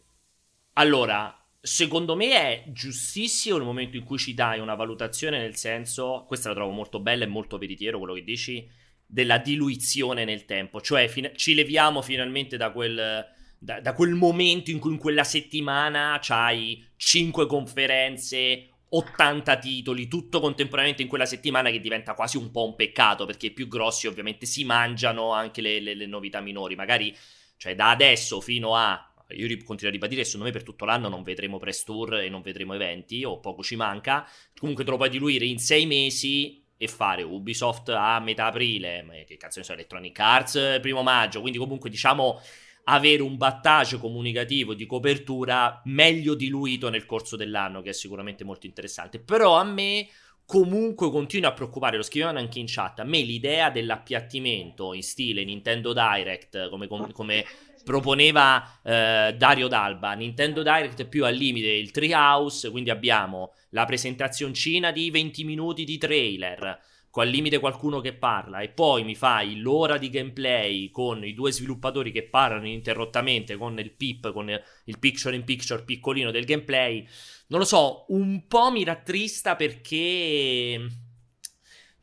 Speaker 1: Allora, secondo me è giustissimo nel momento in cui ci dai una valutazione, nel senso, questa la trovo molto bella e molto veritiero quello che dici, della diluizione nel tempo, cioè fin- ci leviamo finalmente da quel, da, da quel momento in cui in quella settimana c'hai 5 conferenze, 80 titoli, tutto contemporaneamente in quella settimana che diventa quasi un po' un peccato perché i più grossi ovviamente si mangiano anche le, le, le novità minori, magari cioè da adesso fino a io continuo a ribadire secondo me per tutto l'anno non vedremo press tour e non vedremo eventi o poco ci manca. Comunque te lo puoi diluire in sei mesi e fare Ubisoft a metà aprile, che cazzo ne so, Electronic Arts primo maggio, quindi comunque diciamo avere un battaggio comunicativo di copertura meglio diluito nel corso dell'anno, che è sicuramente molto interessante. Però a me comunque continua a preoccupare, lo scrivevano anche in chat, a me l'idea dell'appiattimento in stile Nintendo Direct, come, come proponeva eh, Dario Dalba, Nintendo Direct più al limite il Treehouse, quindi abbiamo la presentazioncina di 20 minuti di trailer al limite qualcuno che parla e poi mi fai l'ora di gameplay con i due sviluppatori che parlano ininterrottamente con il pip, con il picture in picture piccolino del gameplay, non lo so, un po' mi rattrista perché...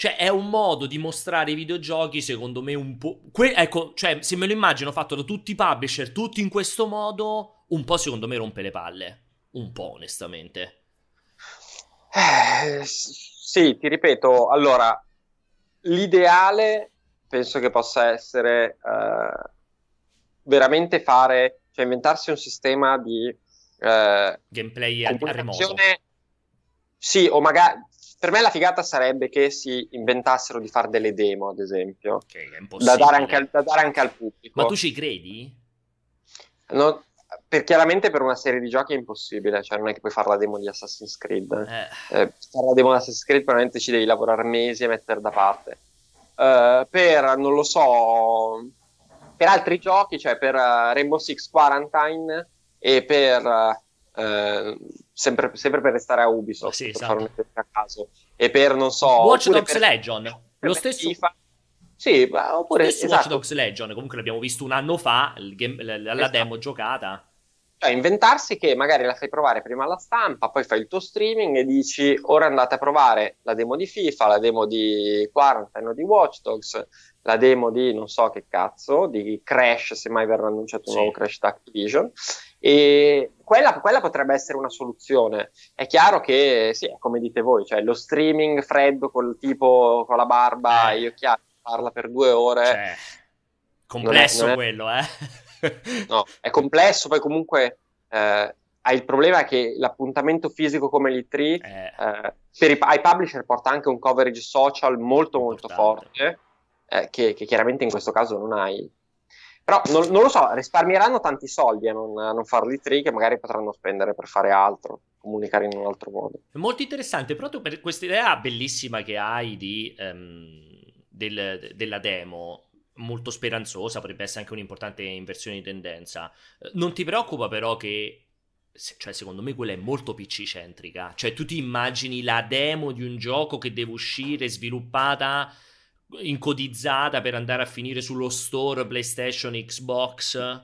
Speaker 1: Cioè, è un modo di mostrare i videogiochi, secondo me, un po'. Que- ecco, cioè, se me lo immagino fatto da tutti i publisher, tutti in questo modo, un po' secondo me rompe le palle. Un po', onestamente.
Speaker 2: Eh, sì, ti ripeto, allora, l'ideale penso che possa essere eh, veramente fare, cioè inventarsi un sistema di
Speaker 1: eh, gameplay a, a remoto.
Speaker 2: Sì, o magari per me la figata sarebbe che si inventassero di fare delle demo, ad esempio,
Speaker 1: okay,
Speaker 2: da, dare anche, da, dare anche al, pubblico.
Speaker 1: Ma tu ci credi?
Speaker 2: No, per, chiaramente per una serie di giochi è impossibile, cioè non è che puoi fare la demo di Assassin's Creed. Eh. Eh, fare la demo di Assassin's Creed probabilmente ci devi lavorare mesi e mettere da parte. Uh, per, non lo so, per altri giochi, cioè per uh, Rainbow Six Quarantine e per... Uh, sempre, sempre, per restare a Ubisoft, sì, per esatto. fare un a caso, e per, non so...
Speaker 1: Watch Dogs per, Legion, lo stesso... FIFA,
Speaker 2: sì, oppure...
Speaker 1: Esatto. Watch Dogs Legion, comunque l'abbiamo visto un anno fa, game, la, la esatto. demo giocata.
Speaker 2: Cioè, inventarsi che magari la fai provare prima alla stampa, poi fai il tuo streaming e dici ora andate a provare la demo di FIFA, la demo di Quarantine o di Watch Dogs, la demo di non so che cazzo, di Crash, se mai verrà annunciato un sì. nuovo Crash da Activision. E quella, quella, potrebbe essere una soluzione. È chiaro che, sì, come dite voi, cioè lo streaming freddo col tipo con la barba e gli occhiali parla per due ore. Cioè,
Speaker 1: complesso non è, non è... quello, eh? (laughs)
Speaker 2: no, è complesso, poi comunque eh, hai il problema che l'appuntamento fisico come l'E3 eh. eh, per i, ai publisher porta anche un coverage social molto molto forte, eh, che, che, chiaramente in questo caso non hai. Però non, non lo so, risparmieranno tanti soldi a non, a non fare l'E3 che magari potranno spendere per fare altro, comunicare in un altro modo.
Speaker 1: È molto interessante, proprio per questa idea bellissima che hai di, um, del, della demo molto speranzosa, potrebbe essere anche un'importante inversione di tendenza. Eh, non ti preoccupa però che cioè secondo me quella è molto PC centrica, cioè tu ti immagini la demo di un gioco che deve uscire sviluppata incodizzata per andare a finire sullo store PlayStation, Xbox,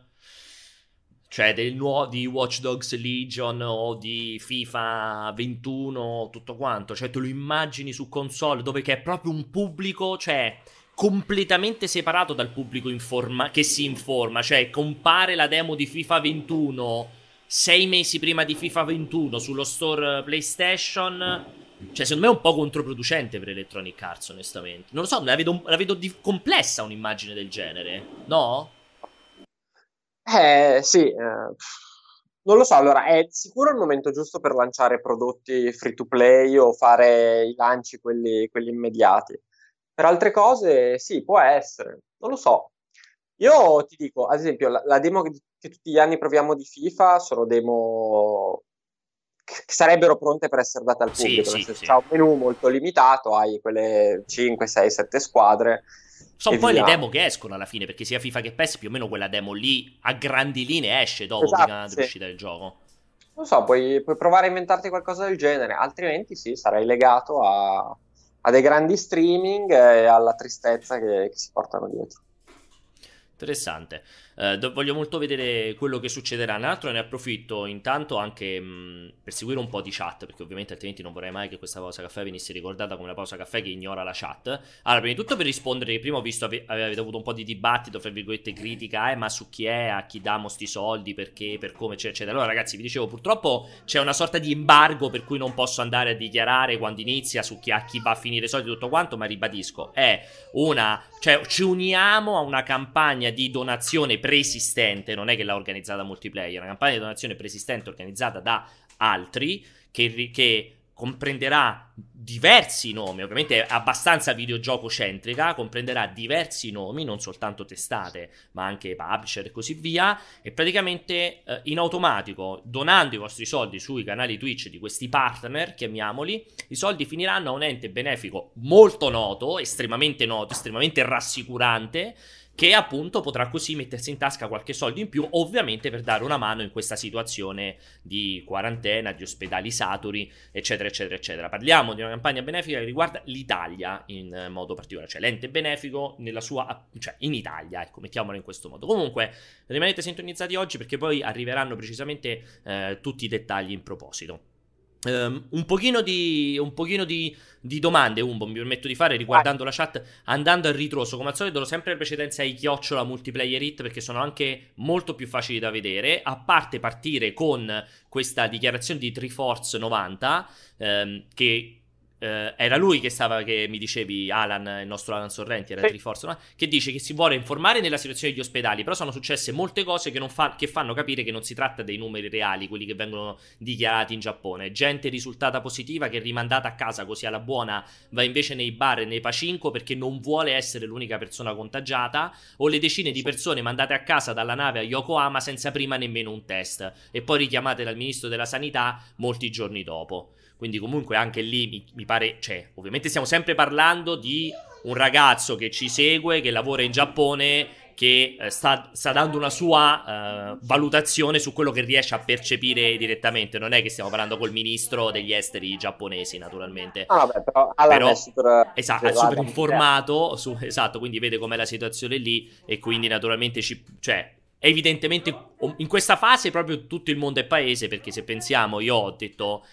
Speaker 1: cioè del nuovo di Watch Dogs Legion o di FIFA 21, tutto quanto, cioè te lo immagini su console dove che è proprio un pubblico, cioè completamente separato dal pubblico informa- che si informa, cioè compare la demo di FIFA 21 sei mesi prima di FIFA 21 sullo store PlayStation. Cioè, secondo me è un po' controproducente per Electronic Arts, onestamente. Non lo so, la vedo, la vedo di- complessa un'immagine del genere, no?
Speaker 2: Eh, sì. Eh, non lo so, allora, è sicuro il momento giusto per lanciare prodotti free to play o fare i lanci, quelli, quelli immediati. Per altre cose, sì, può essere, non lo so. Io ti dico, ad esempio, la, la demo che, che, tutti gli anni proviamo di FIFA sono demo che sarebbero pronte per essere date al pubblico. Sì, sì, sì. C'è un menu molto limitato, hai quelle 5, 6, 7 squadre.
Speaker 1: Sono poi via. le demo che escono alla fine, perché sia FIFA che PES più o meno quella demo lì a grandi linee esce dopo esatto, l'uscita del gioco.
Speaker 2: Non so, puoi, puoi provare a inventarti qualcosa del genere, altrimenti sì, sarai legato a, a dei grandi streaming e alla tristezza che, che si portano dietro.
Speaker 1: Interessante. Uh, voglio molto vedere quello che succederà. Un altro ne approfitto intanto anche mh, per seguire un po' di chat, perché ovviamente altrimenti non vorrei mai che questa pausa caffè venisse ricordata come una pausa caffè che ignora la chat. Allora, prima di tutto per rispondere, prima ho visto ave- avete avuto un po' di dibattito, fra virgolette, critica, eh, ma su chi è, a chi diamo sti soldi, perché, per come, eccetera, eccetera. Allora, ragazzi, vi dicevo, purtroppo c'è una sorta di embargo per cui non posso andare a dichiarare quando inizia su chi, a chi va a finire i soldi tutto quanto, ma ribadisco, è una... cioè ci uniamo a una campagna di donazione preesistente, non è che l'ha organizzata multiplayer, è una campagna di donazione preesistente organizzata da altri che, che comprenderà diversi nomi, ovviamente è abbastanza videogioco centrica, comprenderà diversi nomi, non soltanto testate, ma anche publisher e così via, e praticamente eh, in automatico, donando i vostri soldi sui canali Twitch di questi partner, chiamiamoli, i soldi finiranno a un ente benefico molto noto, estremamente noto, estremamente rassicurante, che appunto potrà così mettersi in tasca qualche soldo in più, ovviamente per dare una mano in questa situazione di quarantena, di ospedali saturi, eccetera, eccetera, eccetera. Parliamo di una campagna benefica che riguarda l'Italia in modo particolare, cioè l'ente benefico nella sua, cioè in Italia, ecco, mettiamolo in questo modo. Comunque, rimanete sintonizzati oggi perché poi arriveranno precisamente eh, tutti i dettagli in proposito. Um, un pochino, di, un pochino di, di, domande, Umbo, mi permetto di fare riguardando la chat, andando a ritroso. Come al solito, do sempre le precedenze ai chiocciola multiplayer hit perché sono anche molto più facili da vedere. A parte partire con questa dichiarazione di Triforce 90, um, che Uh, era lui che stava, che mi dicevi, Alan, il nostro Alan Sorrenti, era sì. Triforce, no? che dice che si vuole informare nella situazione degli ospedali, però sono successe molte cose che, fa- che, fanno capire che non si tratta dei numeri reali, quelli che vengono dichiarati in Giappone. Gente risultata positiva che è rimandata a casa così alla buona va invece nei bar e nei pacinco perché non vuole essere l'unica persona contagiata, o le decine di persone mandate a casa dalla nave a Yokohama senza prima nemmeno un test, e poi richiamate dal ministro della sanità molti giorni dopo. Quindi comunque anche lì mi, mi pare, cioè, ovviamente stiamo sempre parlando di un ragazzo che ci segue, che lavora in Giappone, che eh, sta, sta, dando una sua uh, valutazione su quello che riesce a percepire direttamente. Non è che stiamo parlando col ministro degli esteri giapponesi, naturalmente.
Speaker 2: Ah, vabbè, però, però è super,
Speaker 1: esatto, è super informato, su, esatto, quindi vede com'è la situazione lì e quindi naturalmente ci, cioè, evidentemente in questa fase proprio tutto il mondo è paese perché se pensiamo, io ho detto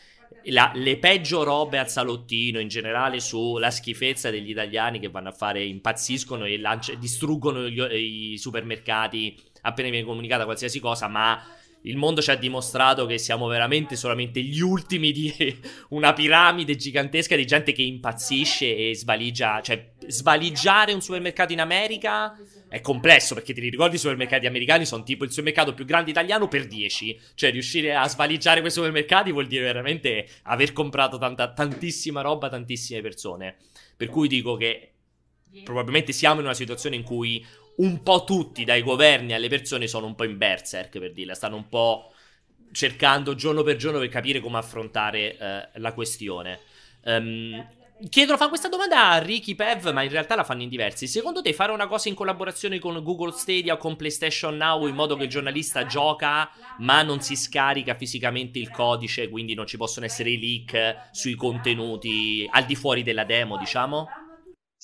Speaker 1: la, le peggio robe al salottino in generale sulla schifezza degli italiani che vanno a fare, impazziscono e lancia, distruggono gli, i supermercati appena viene comunicata qualsiasi cosa, ma il mondo ci ha dimostrato che siamo veramente solamente gli ultimi di (laughs) una piramide gigantesca di gente che impazzisce e svaligia, cioè svaligiare un supermercato in America è complesso perché ti ricordi i supermercati americani sono tipo il supermercato più grande italiano per 10. Cioè riuscire a svaligiare quei supermercati vuol dire veramente aver comprato tanta, tantissima roba tantissime persone. Per cui dico che probabilmente siamo in una situazione in cui un po' tutti, dai governi alle persone, sono un po' in berserk per dirla, stanno un po' cercando giorno per giorno per capire come affrontare eh, la questione. Um, Chiedono, fa questa domanda a Ricky Pev, ma in realtà la fanno in diversi. Secondo te fare una cosa in collaborazione con Google Stadia o con PlayStation Now in modo che il giornalista gioca ma non si scarica fisicamente il codice, quindi non ci possono essere leak sui contenuti al di fuori della demo, diciamo?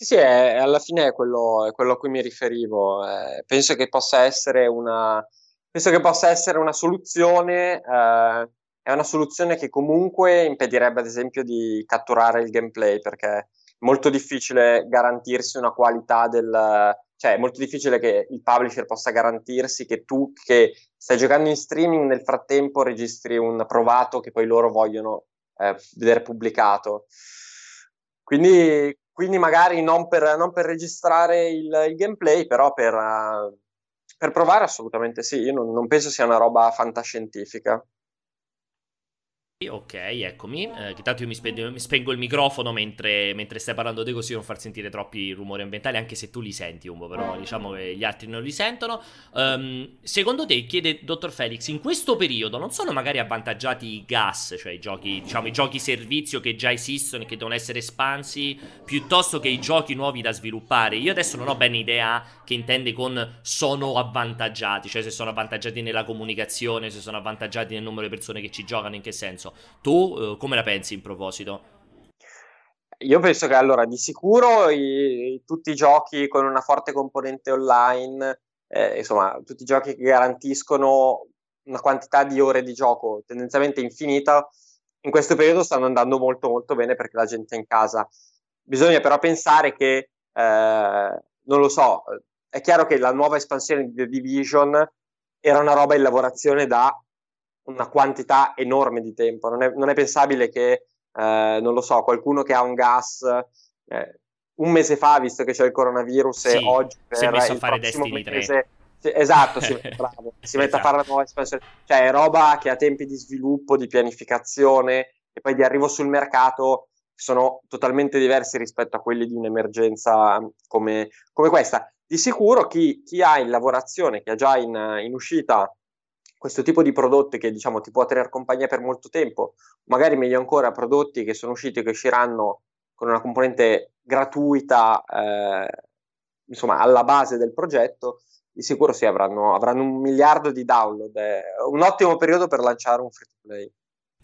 Speaker 2: Sì, sì, è, alla fine è quello, è quello, a cui mi riferivo. Eh, penso che possa essere una, penso che possa essere una soluzione. Eh, è una soluzione che comunque impedirebbe ad esempio di catturare il gameplay perché è molto difficile garantirsi una qualità del cioè è molto difficile che il publisher possa garantirsi che tu che stai giocando in streaming nel frattempo registri un provato che poi loro vogliono eh, vedere pubblicato. Quindi, quindi magari non per, non per registrare il, il, gameplay, però per, uh, per, provare assolutamente sì. Io non, non penso sia una roba fantascientifica.
Speaker 1: Ok, eccomi. Eh, tanto io mi, spe- mi, spengo il microfono mentre, mentre, stai parlando te così non far sentire troppi rumori ambientali, anche se tu li senti un po', però diciamo che gli altri non li sentono. Um, secondo te, chiede Dottor Felix, in questo periodo non sono magari avvantaggiati i gas, cioè i giochi, diciamo, i giochi servizio che già esistono e che devono essere espansi, piuttosto che i giochi nuovi da sviluppare? Io adesso non ho bene idea che intende con sono avvantaggiati, cioè se sono avvantaggiati nella comunicazione, se sono avvantaggiati nel numero di persone che ci giocano, in che senso? Tu eh, come la pensi in proposito?
Speaker 2: Io penso che allora di sicuro i, tutti i giochi con una forte componente online, eh, insomma, tutti i giochi che garantiscono una quantità di ore di gioco tendenzialmente infinita, in questo periodo stanno andando molto molto bene perché la gente è in casa. Bisogna però pensare che, eh, non lo so, è chiaro che la nuova espansione di The Division era una roba in lavorazione da una quantità enorme di tempo. Non è, non è pensabile che, eh, non lo so, qualcuno che ha un gas eh, un mese fa, visto che c'è il coronavirus, sì, e oggi
Speaker 1: si è messo a fare Destiny
Speaker 2: mese, 3. esatto, si, (laughs) bravo, si mette esatto. a fare la nuova espansione. Cioè, è roba che ha tempi di sviluppo, di pianificazione e poi di arrivo sul mercato sono totalmente diversi rispetto a quelli di un'emergenza come, come questa. Di sicuro chi, chi, ha in lavorazione, chi ha già in, in uscita questo tipo di prodotti che diciamo ti può tenere compagnia per molto tempo, magari meglio ancora prodotti che sono usciti e che usciranno con una componente gratuita eh, insomma, alla base del progetto, di sicuro sì, avranno, avranno un miliardo di download. È un ottimo periodo per lanciare un free to play.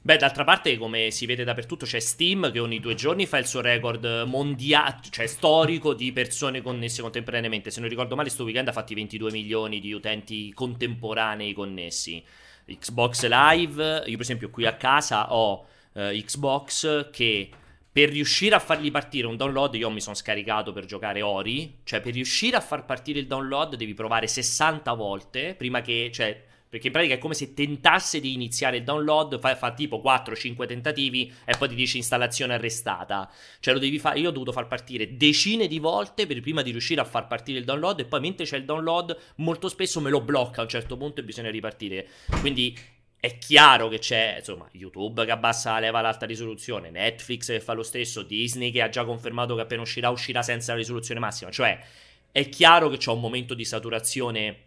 Speaker 1: Beh, d'altra parte, come si vede dappertutto, c'è Steam che ogni due giorni fa il suo record mondiale, cioè storico, di persone connesse contemporaneamente. Se non ricordo male, sto weekend ha fatti 22 milioni di utenti contemporanei connessi. Xbox Live, io per esempio qui a casa ho uh, Xbox che per riuscire a fargli partire un download, io mi sono scaricato per giocare Ori, cioè per riuscire a far partire il download devi provare 60 volte prima che, cioè, perché in pratica è come se tentasse di iniziare il download, fa, fa tipo 4-5 tentativi e poi ti dice installazione arrestata. Cioè lo devi fare, io ho dovuto far partire decine di volte per prima di riuscire a far partire il download e poi mentre c'è il download molto spesso me lo blocca a un certo punto e bisogna ripartire. Quindi è chiaro che c'è, insomma, YouTube che abbassa la leva all'alta risoluzione, Netflix che fa lo stesso, Disney che ha già confermato che appena uscirà uscirà senza la risoluzione massima. Cioè, è chiaro che c'è un momento di saturazione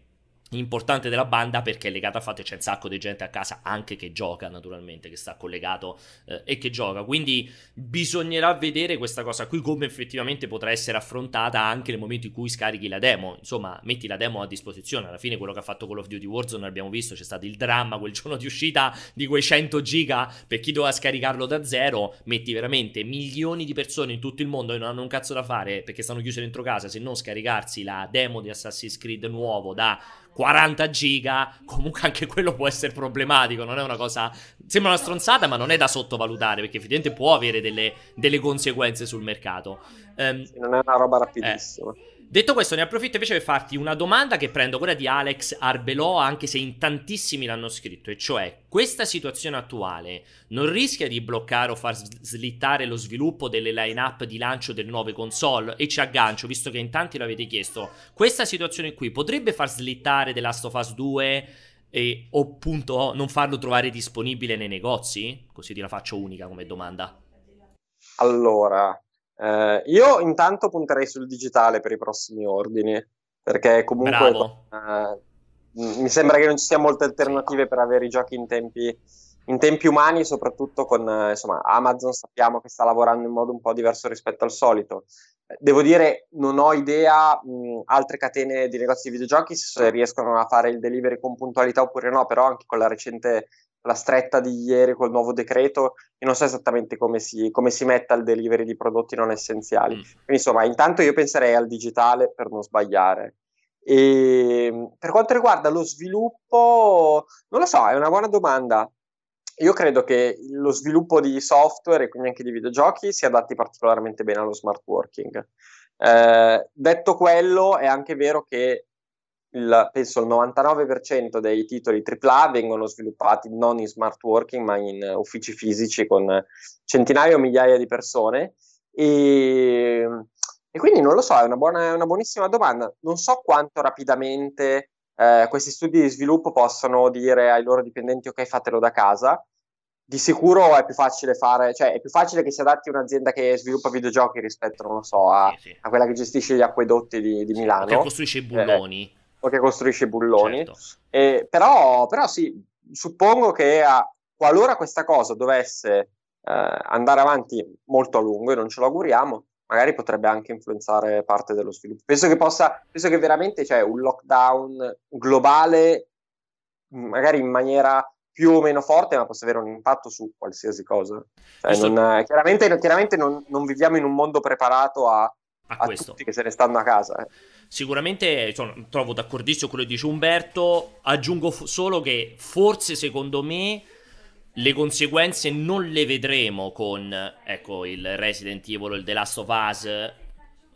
Speaker 1: importante della banda perché è legata al fatto che c'è un sacco di gente a casa anche che gioca naturalmente che sta collegato eh, e che gioca. Quindi bisognerà vedere questa cosa qui come effettivamente potrà essere affrontata anche nel momento in cui scarichi la demo. Insomma metti la demo a disposizione. Alla fine quello che ha fatto Call of Duty Warzone abbiamo visto c'è stato il dramma quel (laughs) giorno di uscita di quei 100 giga per chi doveva scaricarlo da zero. Metti veramente milioni di persone in tutto il mondo che non hanno un cazzo da fare perché stanno chiuse dentro casa se non scaricarsi la demo di Assassin's Creed nuovo da 40 giga, comunque anche quello può essere problematico, non è una cosa... Sembra una stronzata, ma non è da sottovalutare, perché effettivamente può avere delle, delle conseguenze sul mercato.
Speaker 2: Um, non è una roba rapidissima.
Speaker 1: Eh. Detto questo, ne approfitto invece per farti una domanda che prendo quella di Alex Arbelò, anche se in tantissimi l'hanno scritto, e cioè questa situazione attuale non rischia di bloccare o far slittare lo sviluppo delle line-up di lancio delle nuove console? E ci aggancio, visto che in tanti l'avete chiesto, questa situazione qui potrebbe far slittare The Last of Us 2 e, appunto non farlo trovare disponibile nei negozi? Così ti la faccio unica come domanda.
Speaker 2: Allora, eh, io intanto punterei sul digitale per i prossimi ordini, perché comunque eh, mi sembra che non ci siano molte alternative per avere i giochi in tempi, in tempi umani, soprattutto con eh, insomma, Amazon sappiamo che sta lavorando in modo un po' diverso rispetto al solito. Devo dire, non ho idea mh, altre catene di negozi di videogiochi se riescono a fare il delivery con puntualità oppure no, però anche con la recente la stretta di ieri col nuovo decreto, io non so esattamente come si, come si metta il delivery di prodotti non essenziali. Mm. Quindi insomma, intanto io penserei al digitale per non sbagliare. E per quanto riguarda lo sviluppo, non lo so, è una buona domanda. Io credo che lo sviluppo di software e quindi anche di videogiochi si adatti particolarmente bene allo smart working. Eh, detto quello, è anche vero che il, penso il 99% dei titoli AAA vengono sviluppati non in smart working ma in uffici fisici con centinaia o migliaia di persone e, e quindi non lo so, è una, buona, è una, buonissima domanda. Non so quanto rapidamente eh, questi studi di sviluppo possano dire ai loro dipendenti ok fatelo da casa. Di sicuro è più facile fare, cioè è più facile che si adatti un'azienda che sviluppa videogiochi rispetto, non lo so, a, sì, sì. a quella che gestisce gli acquedotti di, di Milano. Che
Speaker 1: costruisce i bulloni. Eh,
Speaker 2: o che costruisce bulloni. Certo. Eh, però, però, sì, suppongo che a, qualora questa cosa dovesse eh, andare avanti molto a lungo, e non ce lo auguriamo, magari potrebbe anche influenzare parte dello sviluppo. Penso che possa, penso che veramente c'è cioè, un lockdown globale, magari in maniera più o meno forte, ma possa avere un impatto su qualsiasi cosa. Cioè, non, chiaramente, chiaramente non, non, viviamo in un mondo preparato a, a, a tutti che se ne stanno a casa. Eh.
Speaker 1: Sicuramente insomma, trovo d'accordissimo quello che dice Umberto. Aggiungo f- solo che forse secondo me le conseguenze non le vedremo con ecco, il Resident Evil, il The Last of Us.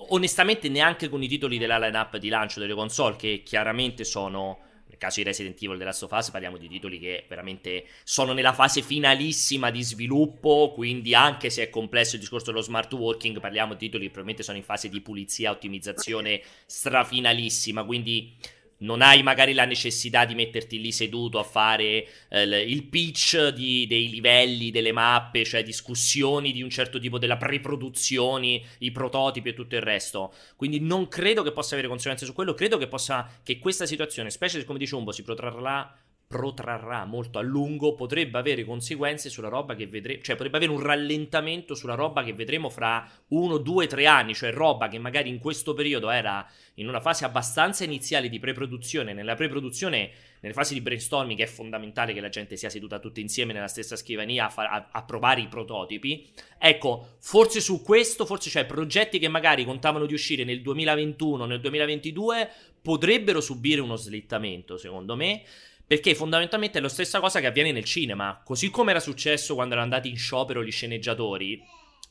Speaker 1: Onestamente, neanche con i titoli della lineup di lancio delle console, che chiaramente sono nel caso di Resident Evil della sua fase parliamo di titoli che veramente sono nella fase finalissima di sviluppo, quindi anche se è complesso il discorso dello smart working, parliamo di titoli che probabilmente sono in fase di pulizia, ottimizzazione strafinalissima, quindi non hai magari la necessità di metterti lì seduto a fare eh, il pitch di, dei livelli, delle mappe, cioè discussioni di un certo tipo della preproduzione, i prototipi e tutto il resto. Quindi non credo che possa avere conseguenze su quello, credo che, possa, che questa situazione, specie se come dice Umbo, si protrarrà protrarrà molto a lungo, potrebbe avere conseguenze sulla roba che vedremo, cioè potrebbe avere un rallentamento sulla roba che vedremo fra uno, due, tre anni, cioè roba che magari in questo periodo era in una fase abbastanza iniziale di preproduzione, nella preproduzione, nelle fasi di brainstorming è fondamentale che la gente sia seduta tutti insieme nella stessa scrivania a, fa- a-, a provare i prototipi. Ecco, forse su questo, forse cioè progetti che magari contavano di uscire nel 2021, nel 2022, potrebbero subire uno slittamento, secondo me. Perché fondamentalmente è la stessa cosa che avviene nel cinema. Così come era successo quando erano andati in sciopero gli sceneggiatori.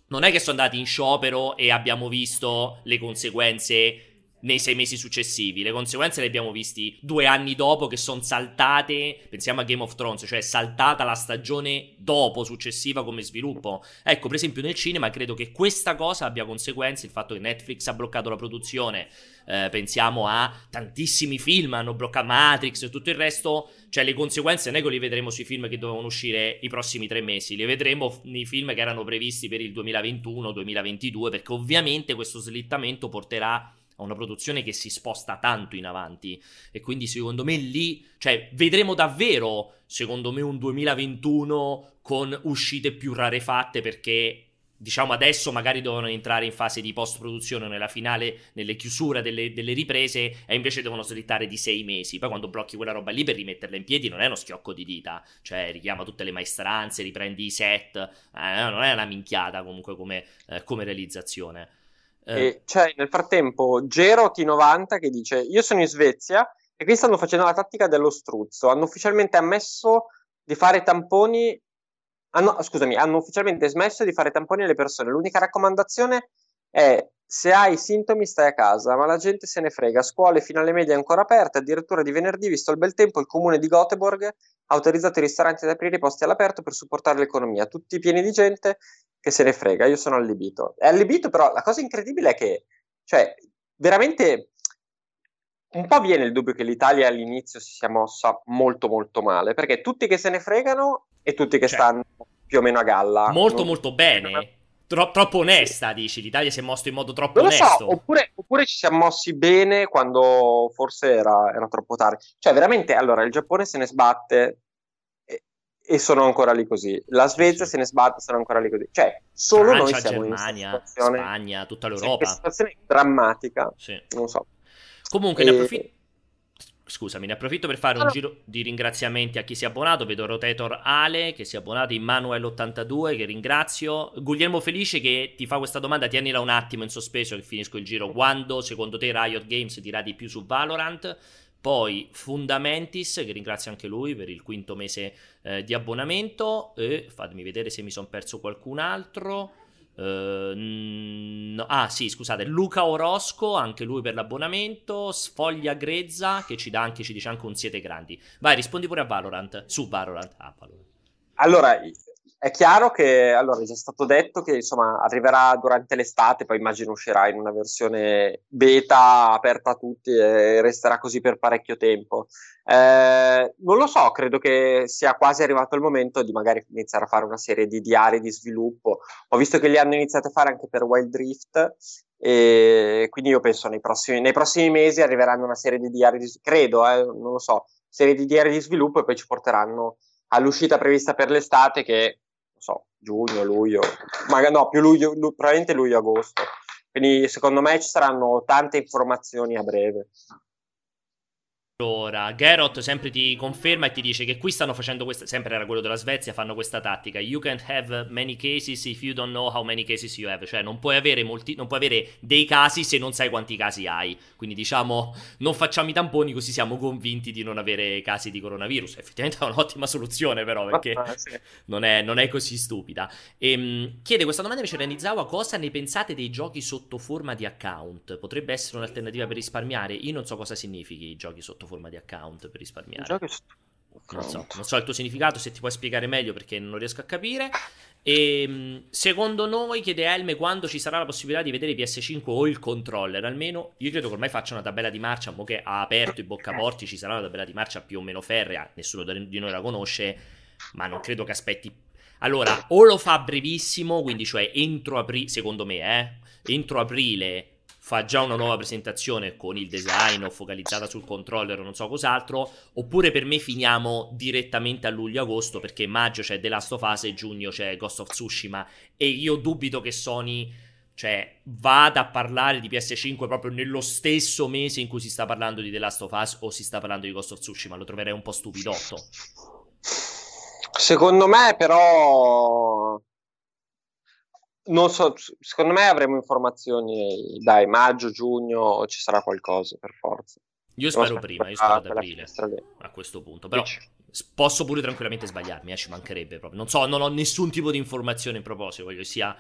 Speaker 1: Non è che sono andati in sciopero e abbiamo visto le conseguenze nei sei mesi successivi. Le conseguenze le abbiamo visti due anni dopo che sono saltate. Pensiamo a Game of Thrones, cioè è saltata la stagione dopo, successiva come sviluppo. Ecco, per esempio nel cinema credo che questa cosa abbia conseguenze. Il fatto che Netflix ha bloccato la produzione. Eh, pensiamo a tantissimi film, hanno bloccato Matrix e tutto il resto. Cioè, le conseguenze non è che li vedremo sui film che dovevano uscire i prossimi tre mesi, li vedremo nei film che erano previsti per il 2021-2022, perché ovviamente questo slittamento porterà a una produzione che si sposta tanto in avanti e quindi secondo me lì, cioè vedremo davvero, secondo me un 2021 con uscite più rarefatte perché diciamo adesso magari devono entrare in fase di post produzione nella finale, nelle chiusure delle, delle, riprese e invece devono slittare di sei mesi. Poi quando blocchi quella roba lì per rimetterla in piedi non è uno schiocco di dita, cioè richiama tutte le maestranze, riprendi i set, eh, non è una minchiata comunque come, eh, come realizzazione.
Speaker 2: Eh. C'è nel frattempo Gero T90 che dice io sono in Svezia e qui stanno facendo la tattica dello struzzo, hanno ufficialmente ammesso di fare tamponi hanno, scusami, hanno ufficialmente smesso di fare tamponi alle persone. L'unica raccomandazione è se hai sintomi stai a casa, ma la gente se ne frega. Scuole fino alle medie ancora aperte, addirittura di venerdì, visto il bel tempo, il comune di Göteborg ha autorizzato i ristoranti ad aprire i posti all'aperto per supportare l'economia. Tutti pieni di gente che se ne frega. Io sono allibito. È allibito, però la cosa incredibile è che, cioè, veramente un po' viene il dubbio che l'Italia all'inizio si sia mossa molto molto male, perché tutti che se ne fregano e tutti che cioè, stanno più o meno a galla.
Speaker 1: Molto non... molto bene. Tro- troppo onesta, sì. dici. L'Italia si è mosso in modo troppo non onesto.
Speaker 2: So, oppure, oppure, ci siamo mossi bene quando forse era, era, troppo tardi. Cioè, veramente, allora, il Giappone se ne sbatte e, e sono ancora lì così. La Svezia sì. se ne sbatte e sono ancora lì così. Cioè, solo
Speaker 1: Francia,
Speaker 2: noi siamo
Speaker 1: Germania, in. Spagna, tutta l'Europa.
Speaker 2: Sì, situazione drammatica. Sì. Non so.
Speaker 1: Comunque, e... ne approfitto Scusami, ne approfitto per fare un giro di ringraziamenti a chi si è abbonato. Vedo Rotator Ale che si è abbonato, Immanuel82 che ringrazio. Guglielmo Felice che ti fa questa domanda, tienila un attimo in sospeso che finisco il giro. Quando secondo te Riot Games dirà di più su Valorant? Poi Fundamentis, che ringrazio anche lui per il quinto mese eh, di abbonamento. E fatemi vedere se mi sono perso qualcun altro. Uh, no, ah sì, scusate, Luca Orosco, anche lui per l'abbonamento, Sfoglia Grezza che ci dà anche, ci dice anche un siete grandi. Vai, rispondi pure a Valorant, su Valorant. Ah, Valorant.
Speaker 2: Allora, è chiaro che allora, è già stato detto che insomma arriverà durante l'estate, poi immagino uscirà in una versione beta aperta a tutti e resterà così per parecchio tempo. Eh, non lo so, credo che sia quasi arrivato il momento di magari iniziare a fare una serie di diari di sviluppo. Ho visto che li hanno iniziati a fare anche per Wild Rift e quindi io penso nei prossimi, nei prossimi mesi arriveranno una serie di diari di credo, eh, non lo so, serie di diari di sviluppo e poi ci porteranno all'uscita prevista per l'estate che so, giugno, luglio, magari no, più luglio, lu- probabilmente luglio-agosto. Quindi secondo me ci saranno tante informazioni a breve.
Speaker 1: Allora, Gerot sempre ti conferma e ti dice che qui stanno facendo questa, sempre era quello della Svezia, fanno questa tattica. You can't have many cases if you don't know how many cases you have. Cioè, non puoi avere, molti, non puoi avere dei casi se non sai quanti casi hai. Quindi, diciamo, non facciamo i tamponi così siamo convinti di non avere casi di coronavirus. Effettivamente è un'ottima soluzione, però, perché ah, sì. non, è, non, è, così stupida. E, ehm, chiede questa domanda invece Renizawa, cosa ne pensate dei giochi sotto forma di account? Potrebbe essere un'alternativa per risparmiare? Io non so cosa significhi i giochi sotto forma di account per risparmiare. Non so, non so il tuo significato, se ti puoi spiegare meglio perché non riesco a capire. E ehm, secondo noi, chiede Elme, quando ci sarà la possibilità di vedere PS5 o il controller? Almeno io credo che ormai faccia una tabella di marcia, mo che ha aperto i boccaporti, ci sarà una tabella di marcia più o meno ferrea, nessuno di noi la conosce, ma non credo che aspetti. Allora, o lo fa brevissimo, quindi cioè entro aprile, secondo me, eh, entro aprile fa già una nuova presentazione con il design o focalizzata sul controller o non so cos'altro, oppure per me finiamo direttamente a luglio-agosto perché maggio c'è The Last of Us e giugno c'è Ghost of Tsushima e io dubito che Sony cioè, vada a parlare di PS5 proprio nello stesso mese in cui si sta parlando di The Last of Us o si sta parlando di Ghost of Tsushima, lo troverei un po' stupidotto.
Speaker 2: Secondo me, però, non so, secondo me avremo informazioni, dai, maggio, giugno, ci sarà qualcosa per forza.
Speaker 1: Io spero prima, io spero ad aprile a questo punto, però Dici. Posso pure tranquillamente sbagliarmi, eh, ci mancherebbe proprio. Non so, non ho nessun tipo di informazione in proposito, voglio sia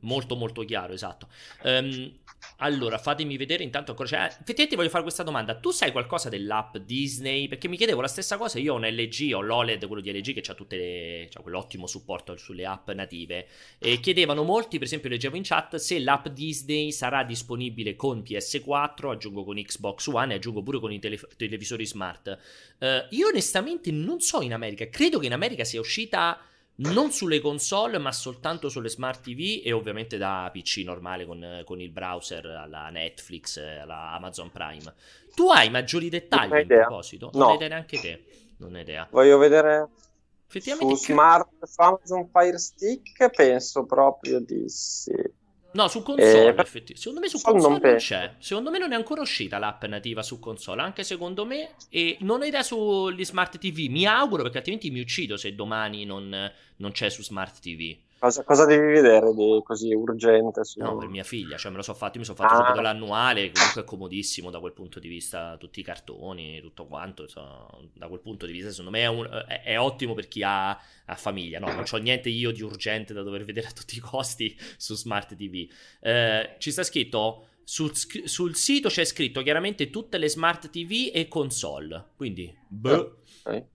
Speaker 1: molto molto chiaro, esatto. Um, allora, fatemi vedere intanto ancora. Cioè, effettivamente voglio fare questa domanda. Tu sai qualcosa dell'app Disney? Perché mi chiedevo la stessa cosa. Io ho un LG, ho l'OLED, quello di LG, che ha tutte le. Cioè, quell'ottimo supporto sulle app native. E chiedevano molti, per esempio, leggevo in chat se l'app Disney sarà disponibile con PS4, aggiungo con Xbox One e aggiungo pure con i tele- televisori smart. Uh, io onestamente non so in America. Credo che in America sia uscita non sulle console, ma soltanto sulle smart TV e ovviamente da PC normale con, con il browser alla Netflix, alla Amazon Prime. Tu hai maggiori dettagli in proposito?
Speaker 2: Non
Speaker 1: hai idea neanche te. Non hai idea.
Speaker 2: Voglio vedere Effettivamente su smart su Amazon Fire Stick penso proprio di sì.
Speaker 1: No, su console, eh, effettivamente. Secondo me su console non, non, c'è. Secondo me non è ancora uscita l'app nativa su console, anche secondo me. E non ho idea sugli smart TV. Mi auguro, perché altrimenti mi uccido se domani non, non c'è su smart TV.
Speaker 2: Cosa, cosa, devi vedere di così urgente? Su...
Speaker 1: No, per mia figlia, cioè me lo so fatto, io mi sono fatto ah. l'annuale, comunque è comodissimo da quel punto di vista, tutti i cartoni, tutto quanto, so, da quel punto di vista secondo me è, un, è, è ottimo per chi ha, ha famiglia, no, non ho niente io di urgente da dover vedere a tutti i costi su Smart TV. Eh, ci sta scritto, sul, sul, sito c'è scritto chiaramente tutte le Smart TV e console, quindi, boh, okay.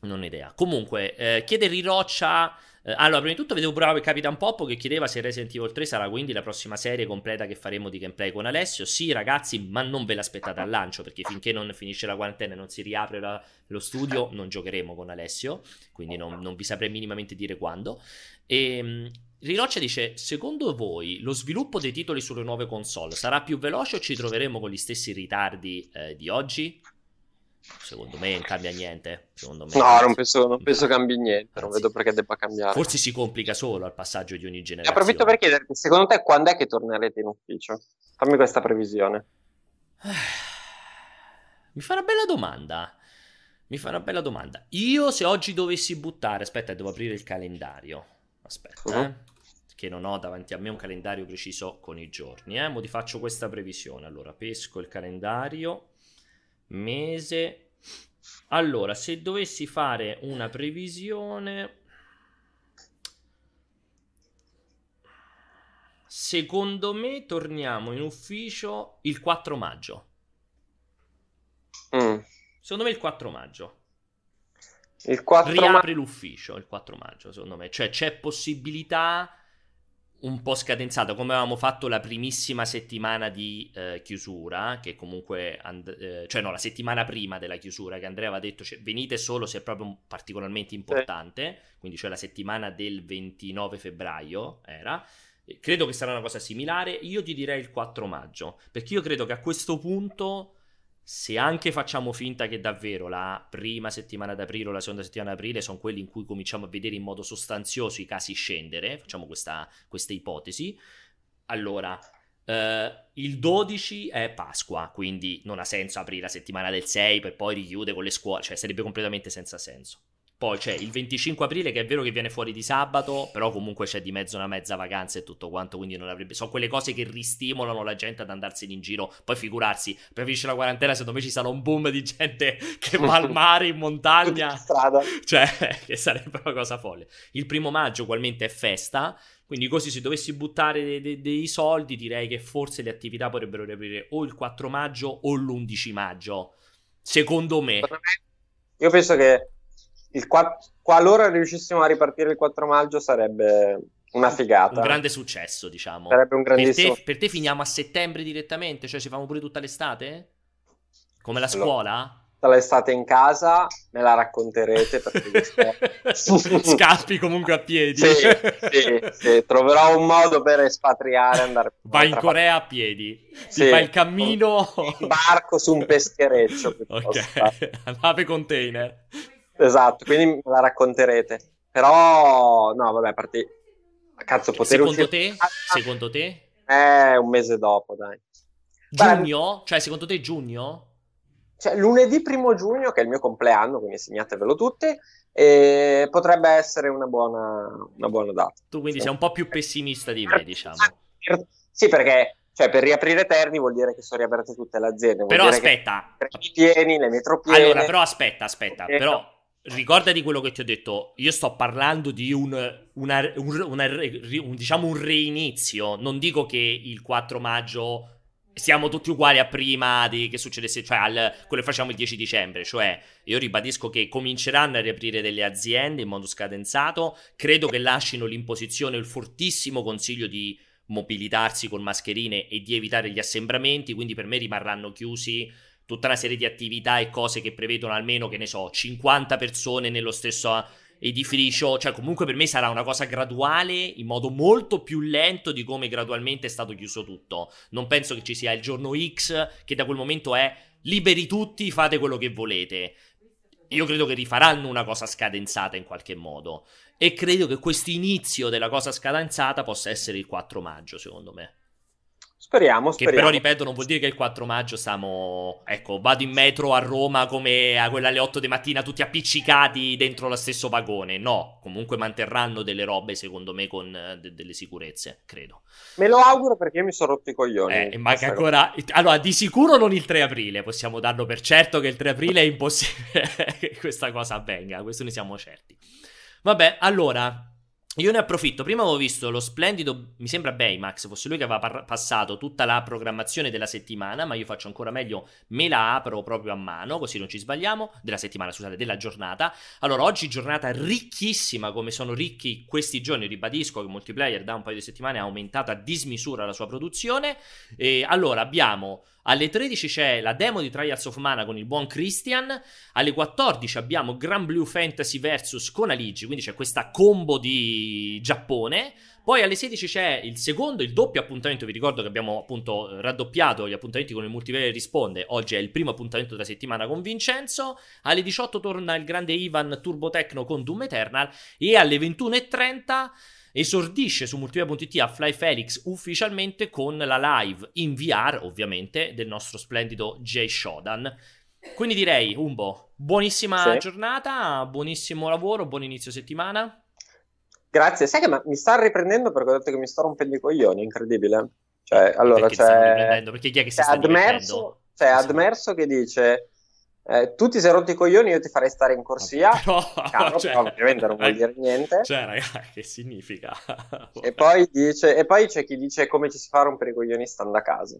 Speaker 1: non ho idea. Comunque, eh, chiede Riroccia eh, allora, prima di tutto vedevo bravo Capitan Poppo che chiedeva se Resident Evil 3 sarà quindi la prossima serie completa che faremo di gameplay con Alessio. Sì, ragazzi, ma non ve l'aspettate al lancio perché finché non finisce la quarantena e non si riapre la, lo studio, (laughs) non giocheremo con Alessio. Quindi non, non vi saprei minimamente dire quando. E. Ehm, Riroccia dice: Secondo voi lo sviluppo dei titoli sulle nuove console sarà più veloce o ci troveremo con gli stessi ritardi eh, di oggi? Secondo me non cambia niente. Secondo me,
Speaker 2: no, non penso, non penso cambi niente. Anzi, non vedo perché debba cambiare.
Speaker 1: Forse si complica solo al passaggio di ogni generazione.
Speaker 2: approfitto per chiederti: secondo te quando è che tornerete in ufficio? Fammi questa previsione. (sighs)
Speaker 1: Mi fa una bella domanda. Mi fa una bella domanda. Io, se oggi dovessi buttare, aspetta, devo aprire il calendario. Aspetta, uh-huh. eh, che non ho davanti a me un calendario preciso con i giorni. Eh, mo ti faccio questa previsione. Allora, pesco il calendario mese. Allora, se dovessi fare una previsione, secondo me torniamo in ufficio il 4 maggio. Mm. Secondo me il 4 maggio.
Speaker 2: Il 4
Speaker 1: Riapri ma... l'ufficio il 4 maggio, secondo me. Cioè, c'è possibilità un po' scadenzato, come avevamo fatto la primissima settimana di eh, chiusura, che comunque, and- eh, cioè no, la settimana prima della chiusura, che Andrea aveva detto cioè, venite solo se è proprio particolarmente importante, sì. quindi cioè la settimana del 29 febbraio era. Credo che sarà una cosa similare. Io ti direi il 4 maggio, perché io credo che a questo punto se anche facciamo finta che davvero la prima settimana d'aprile o la seconda settimana d'aprile sono quelli in cui cominciamo a vedere in modo sostanzioso i casi scendere, facciamo questa, questa ipotesi, allora eh, il 12 è Pasqua, quindi non ha senso aprire la settimana del 6 per poi richiudere con le scuole, cioè sarebbe completamente senza senso. Poi c'è il 25 aprile che è vero che viene fuori di sabato, però comunque c'è di mezzo una mezza vacanza e tutto quanto, quindi non avrebbe... Sono quelle cose che ristimolano la gente ad andarsene in giro. Poi figurarsi, per finisce la quarantena, secondo me ci sarà un boom di gente che va al (laughs) mare, in montagna.
Speaker 2: strada. (laughs)
Speaker 1: Cioè, che sarebbe una cosa folle. Il primo maggio ugualmente è festa, quindi così se dovessi buttare dei, dei, dei soldi direi che forse le attività potrebbero riaprire o il 4 maggio o l'11 maggio. Secondo me.
Speaker 2: Io penso che il 4, qualora riuscissimo a ripartire il 4 maggio sarebbe una figata.
Speaker 1: Un grande successo, diciamo.
Speaker 2: Sarebbe un grandissimo...
Speaker 1: Per te, per te finiamo a settembre direttamente? Cioè ci fanno pure tutta l'estate? Come la scuola?
Speaker 2: l'estate in casa, me la racconterete perché (laughs)
Speaker 1: scappi comunque a piedi.
Speaker 2: Sì, sì, sì, troverò un modo per espatriare andare (laughs)
Speaker 1: Vai in Corea a piedi. Sì, Ti fai il cammino
Speaker 2: in barco su un peschereccio (laughs)
Speaker 1: Ok, nave container.
Speaker 2: Esatto, quindi me la racconterete. Però no, vabbè, a parte cazzo poter
Speaker 1: Secondo uscire... te? Secondo te?
Speaker 2: Eh, un mese dopo, dai.
Speaker 1: Giugno? Cioè, secondo te giugno?
Speaker 2: Cioè, lunedì primo giugno, che è il mio compleanno, quindi segnatevelo tutti, e potrebbe essere una buona, una buona data.
Speaker 1: Tu quindi sì. sei un po' più pessimista di me, diciamo.
Speaker 2: Sì, perché cioè, per riaprire Terni vuol dire che sono riaperte tutte le aziende.
Speaker 1: Però aspetta.
Speaker 2: I pieni, le metro piene.
Speaker 1: Allora, però aspetta, aspetta. Però ricordati quello che ti ho detto. Io sto parlando di un, una, un, una, un, diciamo un reinizio. Non dico che il 4 maggio siamo tutti uguali a prima di che succedesse, cioè al, quello che facciamo il 10 dicembre, cioè io ribadisco che cominceranno a riaprire delle aziende in modo scadenzato, credo che lasciano l'imposizione, il fortissimo consiglio di mobilitarsi con mascherine e di evitare gli assembramenti, quindi per me rimarranno chiusi tutta una serie di attività e cose che prevedono almeno, che ne so, 50 persone nello stesso edificio, cioè comunque per me sarà una cosa graduale in modo molto più lento di come gradualmente è stato chiuso tutto. Non penso che ci sia il giorno X che da quel momento è liberi tutti, fate quello che volete. Io credo che rifaranno una cosa scadenzata in qualche modo e credo che questo inizio della cosa scadenzata possa essere il 4 maggio, secondo me.
Speaker 2: Speriamo, speriamo.
Speaker 1: Che però, ripeto, non vuol dire che il 4 maggio stiamo... Ecco, vado in metro a Roma come a quella alle 8 di mattina, tutti appiccicati dentro lo stesso vagone. No, comunque manterranno delle robe, secondo me, con uh, de- delle sicurezze, credo.
Speaker 2: Me lo auguro perché io mi sono rotto i coglioni.
Speaker 1: Eh, ma che ancora... Allora, di sicuro non il 3 aprile, possiamo darlo per certo che il 3 aprile è impossibile (laughs) che questa cosa avvenga, questo ne siamo certi. Vabbè, allora... Io ne approfitto, prima avevo visto lo splendido, mi sembra Baymax, fosse lui che aveva par- passato tutta la programmazione della settimana, ma io faccio ancora meglio, me la apro proprio a mano, così non ci sbagliamo, della settimana, scusate, della giornata. Allora, oggi giornata ricchissima, come sono ricchi questi giorni, ribadisco che Multiplayer da un paio di settimane ha aumentato a dismisura la sua produzione. E allora, abbiamo alle 13 c'è la demo di Trials of Mana con il buon Christian. Alle 14 abbiamo Grand Blue Fantasy vs con Aligi, quindi c'è questa combo di Giappone. Poi alle 16 c'è il secondo, il doppio appuntamento. Vi ricordo che abbiamo appunto raddoppiato gli appuntamenti con il multiplayer risponde. Oggi è il primo appuntamento della settimana con Vincenzo. Alle 18 torna il grande Ivan Turbo Tecno con Doom Eternal. E alle 21.30 esordisce su multiplayer.it a Fly Felix ufficialmente con la live in VR, ovviamente, del nostro splendido Jay Shodan. Quindi direi, Umbo, buonissima sì. giornata, buonissimo lavoro, buon inizio settimana.
Speaker 2: Grazie, sai che ma, mi sta riprendendo perché ho detto che mi sto rompendo i coglioni, incredibile. Cioè, allora
Speaker 1: perché c'è... Perché chi è che si sta
Speaker 2: Admerso, C'è Admerso che dice eh, tu ti sei rotto i coglioni, io ti farei stare in corsia. (laughs) No, Caro, cioè, ovviamente non vuol dire niente.
Speaker 1: Cioè, raga, che significa? (laughs)
Speaker 2: e, poi dice, e poi c'è chi dice come ci si fa a rompere i coglioni stando a casa.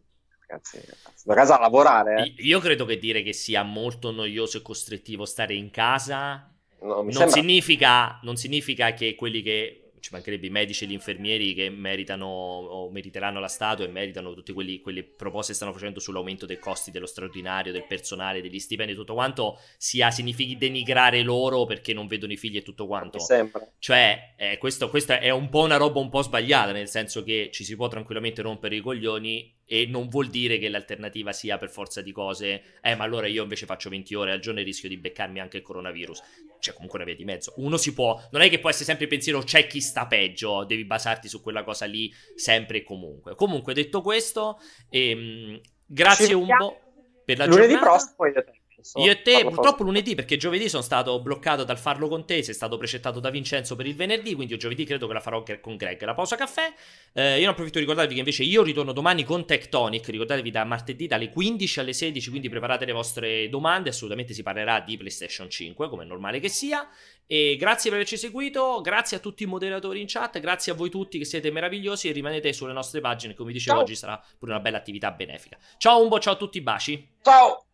Speaker 2: Ragazzi, da casa a lavorare. Eh.
Speaker 1: Io credo che dire che sia molto noioso e costrittivo stare in casa no, non, sembra... significa, non significa che quelli che ci mancherebbe i medici e gli infermieri che meritano o meriteranno la statua e meritano tutte quelli, quelle proposte che stanno facendo sull'aumento dei costi dello straordinario, del personale, degli stipendi, tutto quanto, sia significhi denigrare loro perché non vedono i figli e tutto quanto.
Speaker 2: Sempre.
Speaker 1: Cioè, eh, questo, questa è un po' una roba un po' sbagliata, nel senso che ci si può tranquillamente rompere i coglioni e non vuol dire che l'alternativa sia per forza di cose, eh ma allora io invece faccio 20 ore al giorno e rischio di beccarmi anche il coronavirus. C'è comunque una via di mezzo. Uno si può, non è che può essere sempre il pensiero c'è chi sta peggio, devi basarti su quella cosa lì sempre e comunque. Comunque detto questo, ehm, grazie Umbo per la
Speaker 2: Lunedì
Speaker 1: giornata.
Speaker 2: prossimo
Speaker 1: So, Io e te, purtroppo lunedì, perché giovedì sono stato bloccato dal farlo con te, sei stato precettato da Vincenzo per il venerdì, quindi io giovedì credo che la farò con Greg. La pausa caffè. Eh, io ne approfitto di ricordarvi che invece io ritorno domani con Tectonic, ricordatevi da martedì dalle 15 alle 16, quindi preparate le vostre domande, assolutamente si parlerà di PlayStation 5, come è normale che sia. E grazie per averci seguito, grazie a tutti i moderatori in chat, grazie a voi tutti che siete meravigliosi e rimanete sulle nostre pagine, come vi dicevo ciao. oggi sarà pure una bella attività benefica. Ciao Umbo, ciao a tutti, baci.
Speaker 2: Ciao!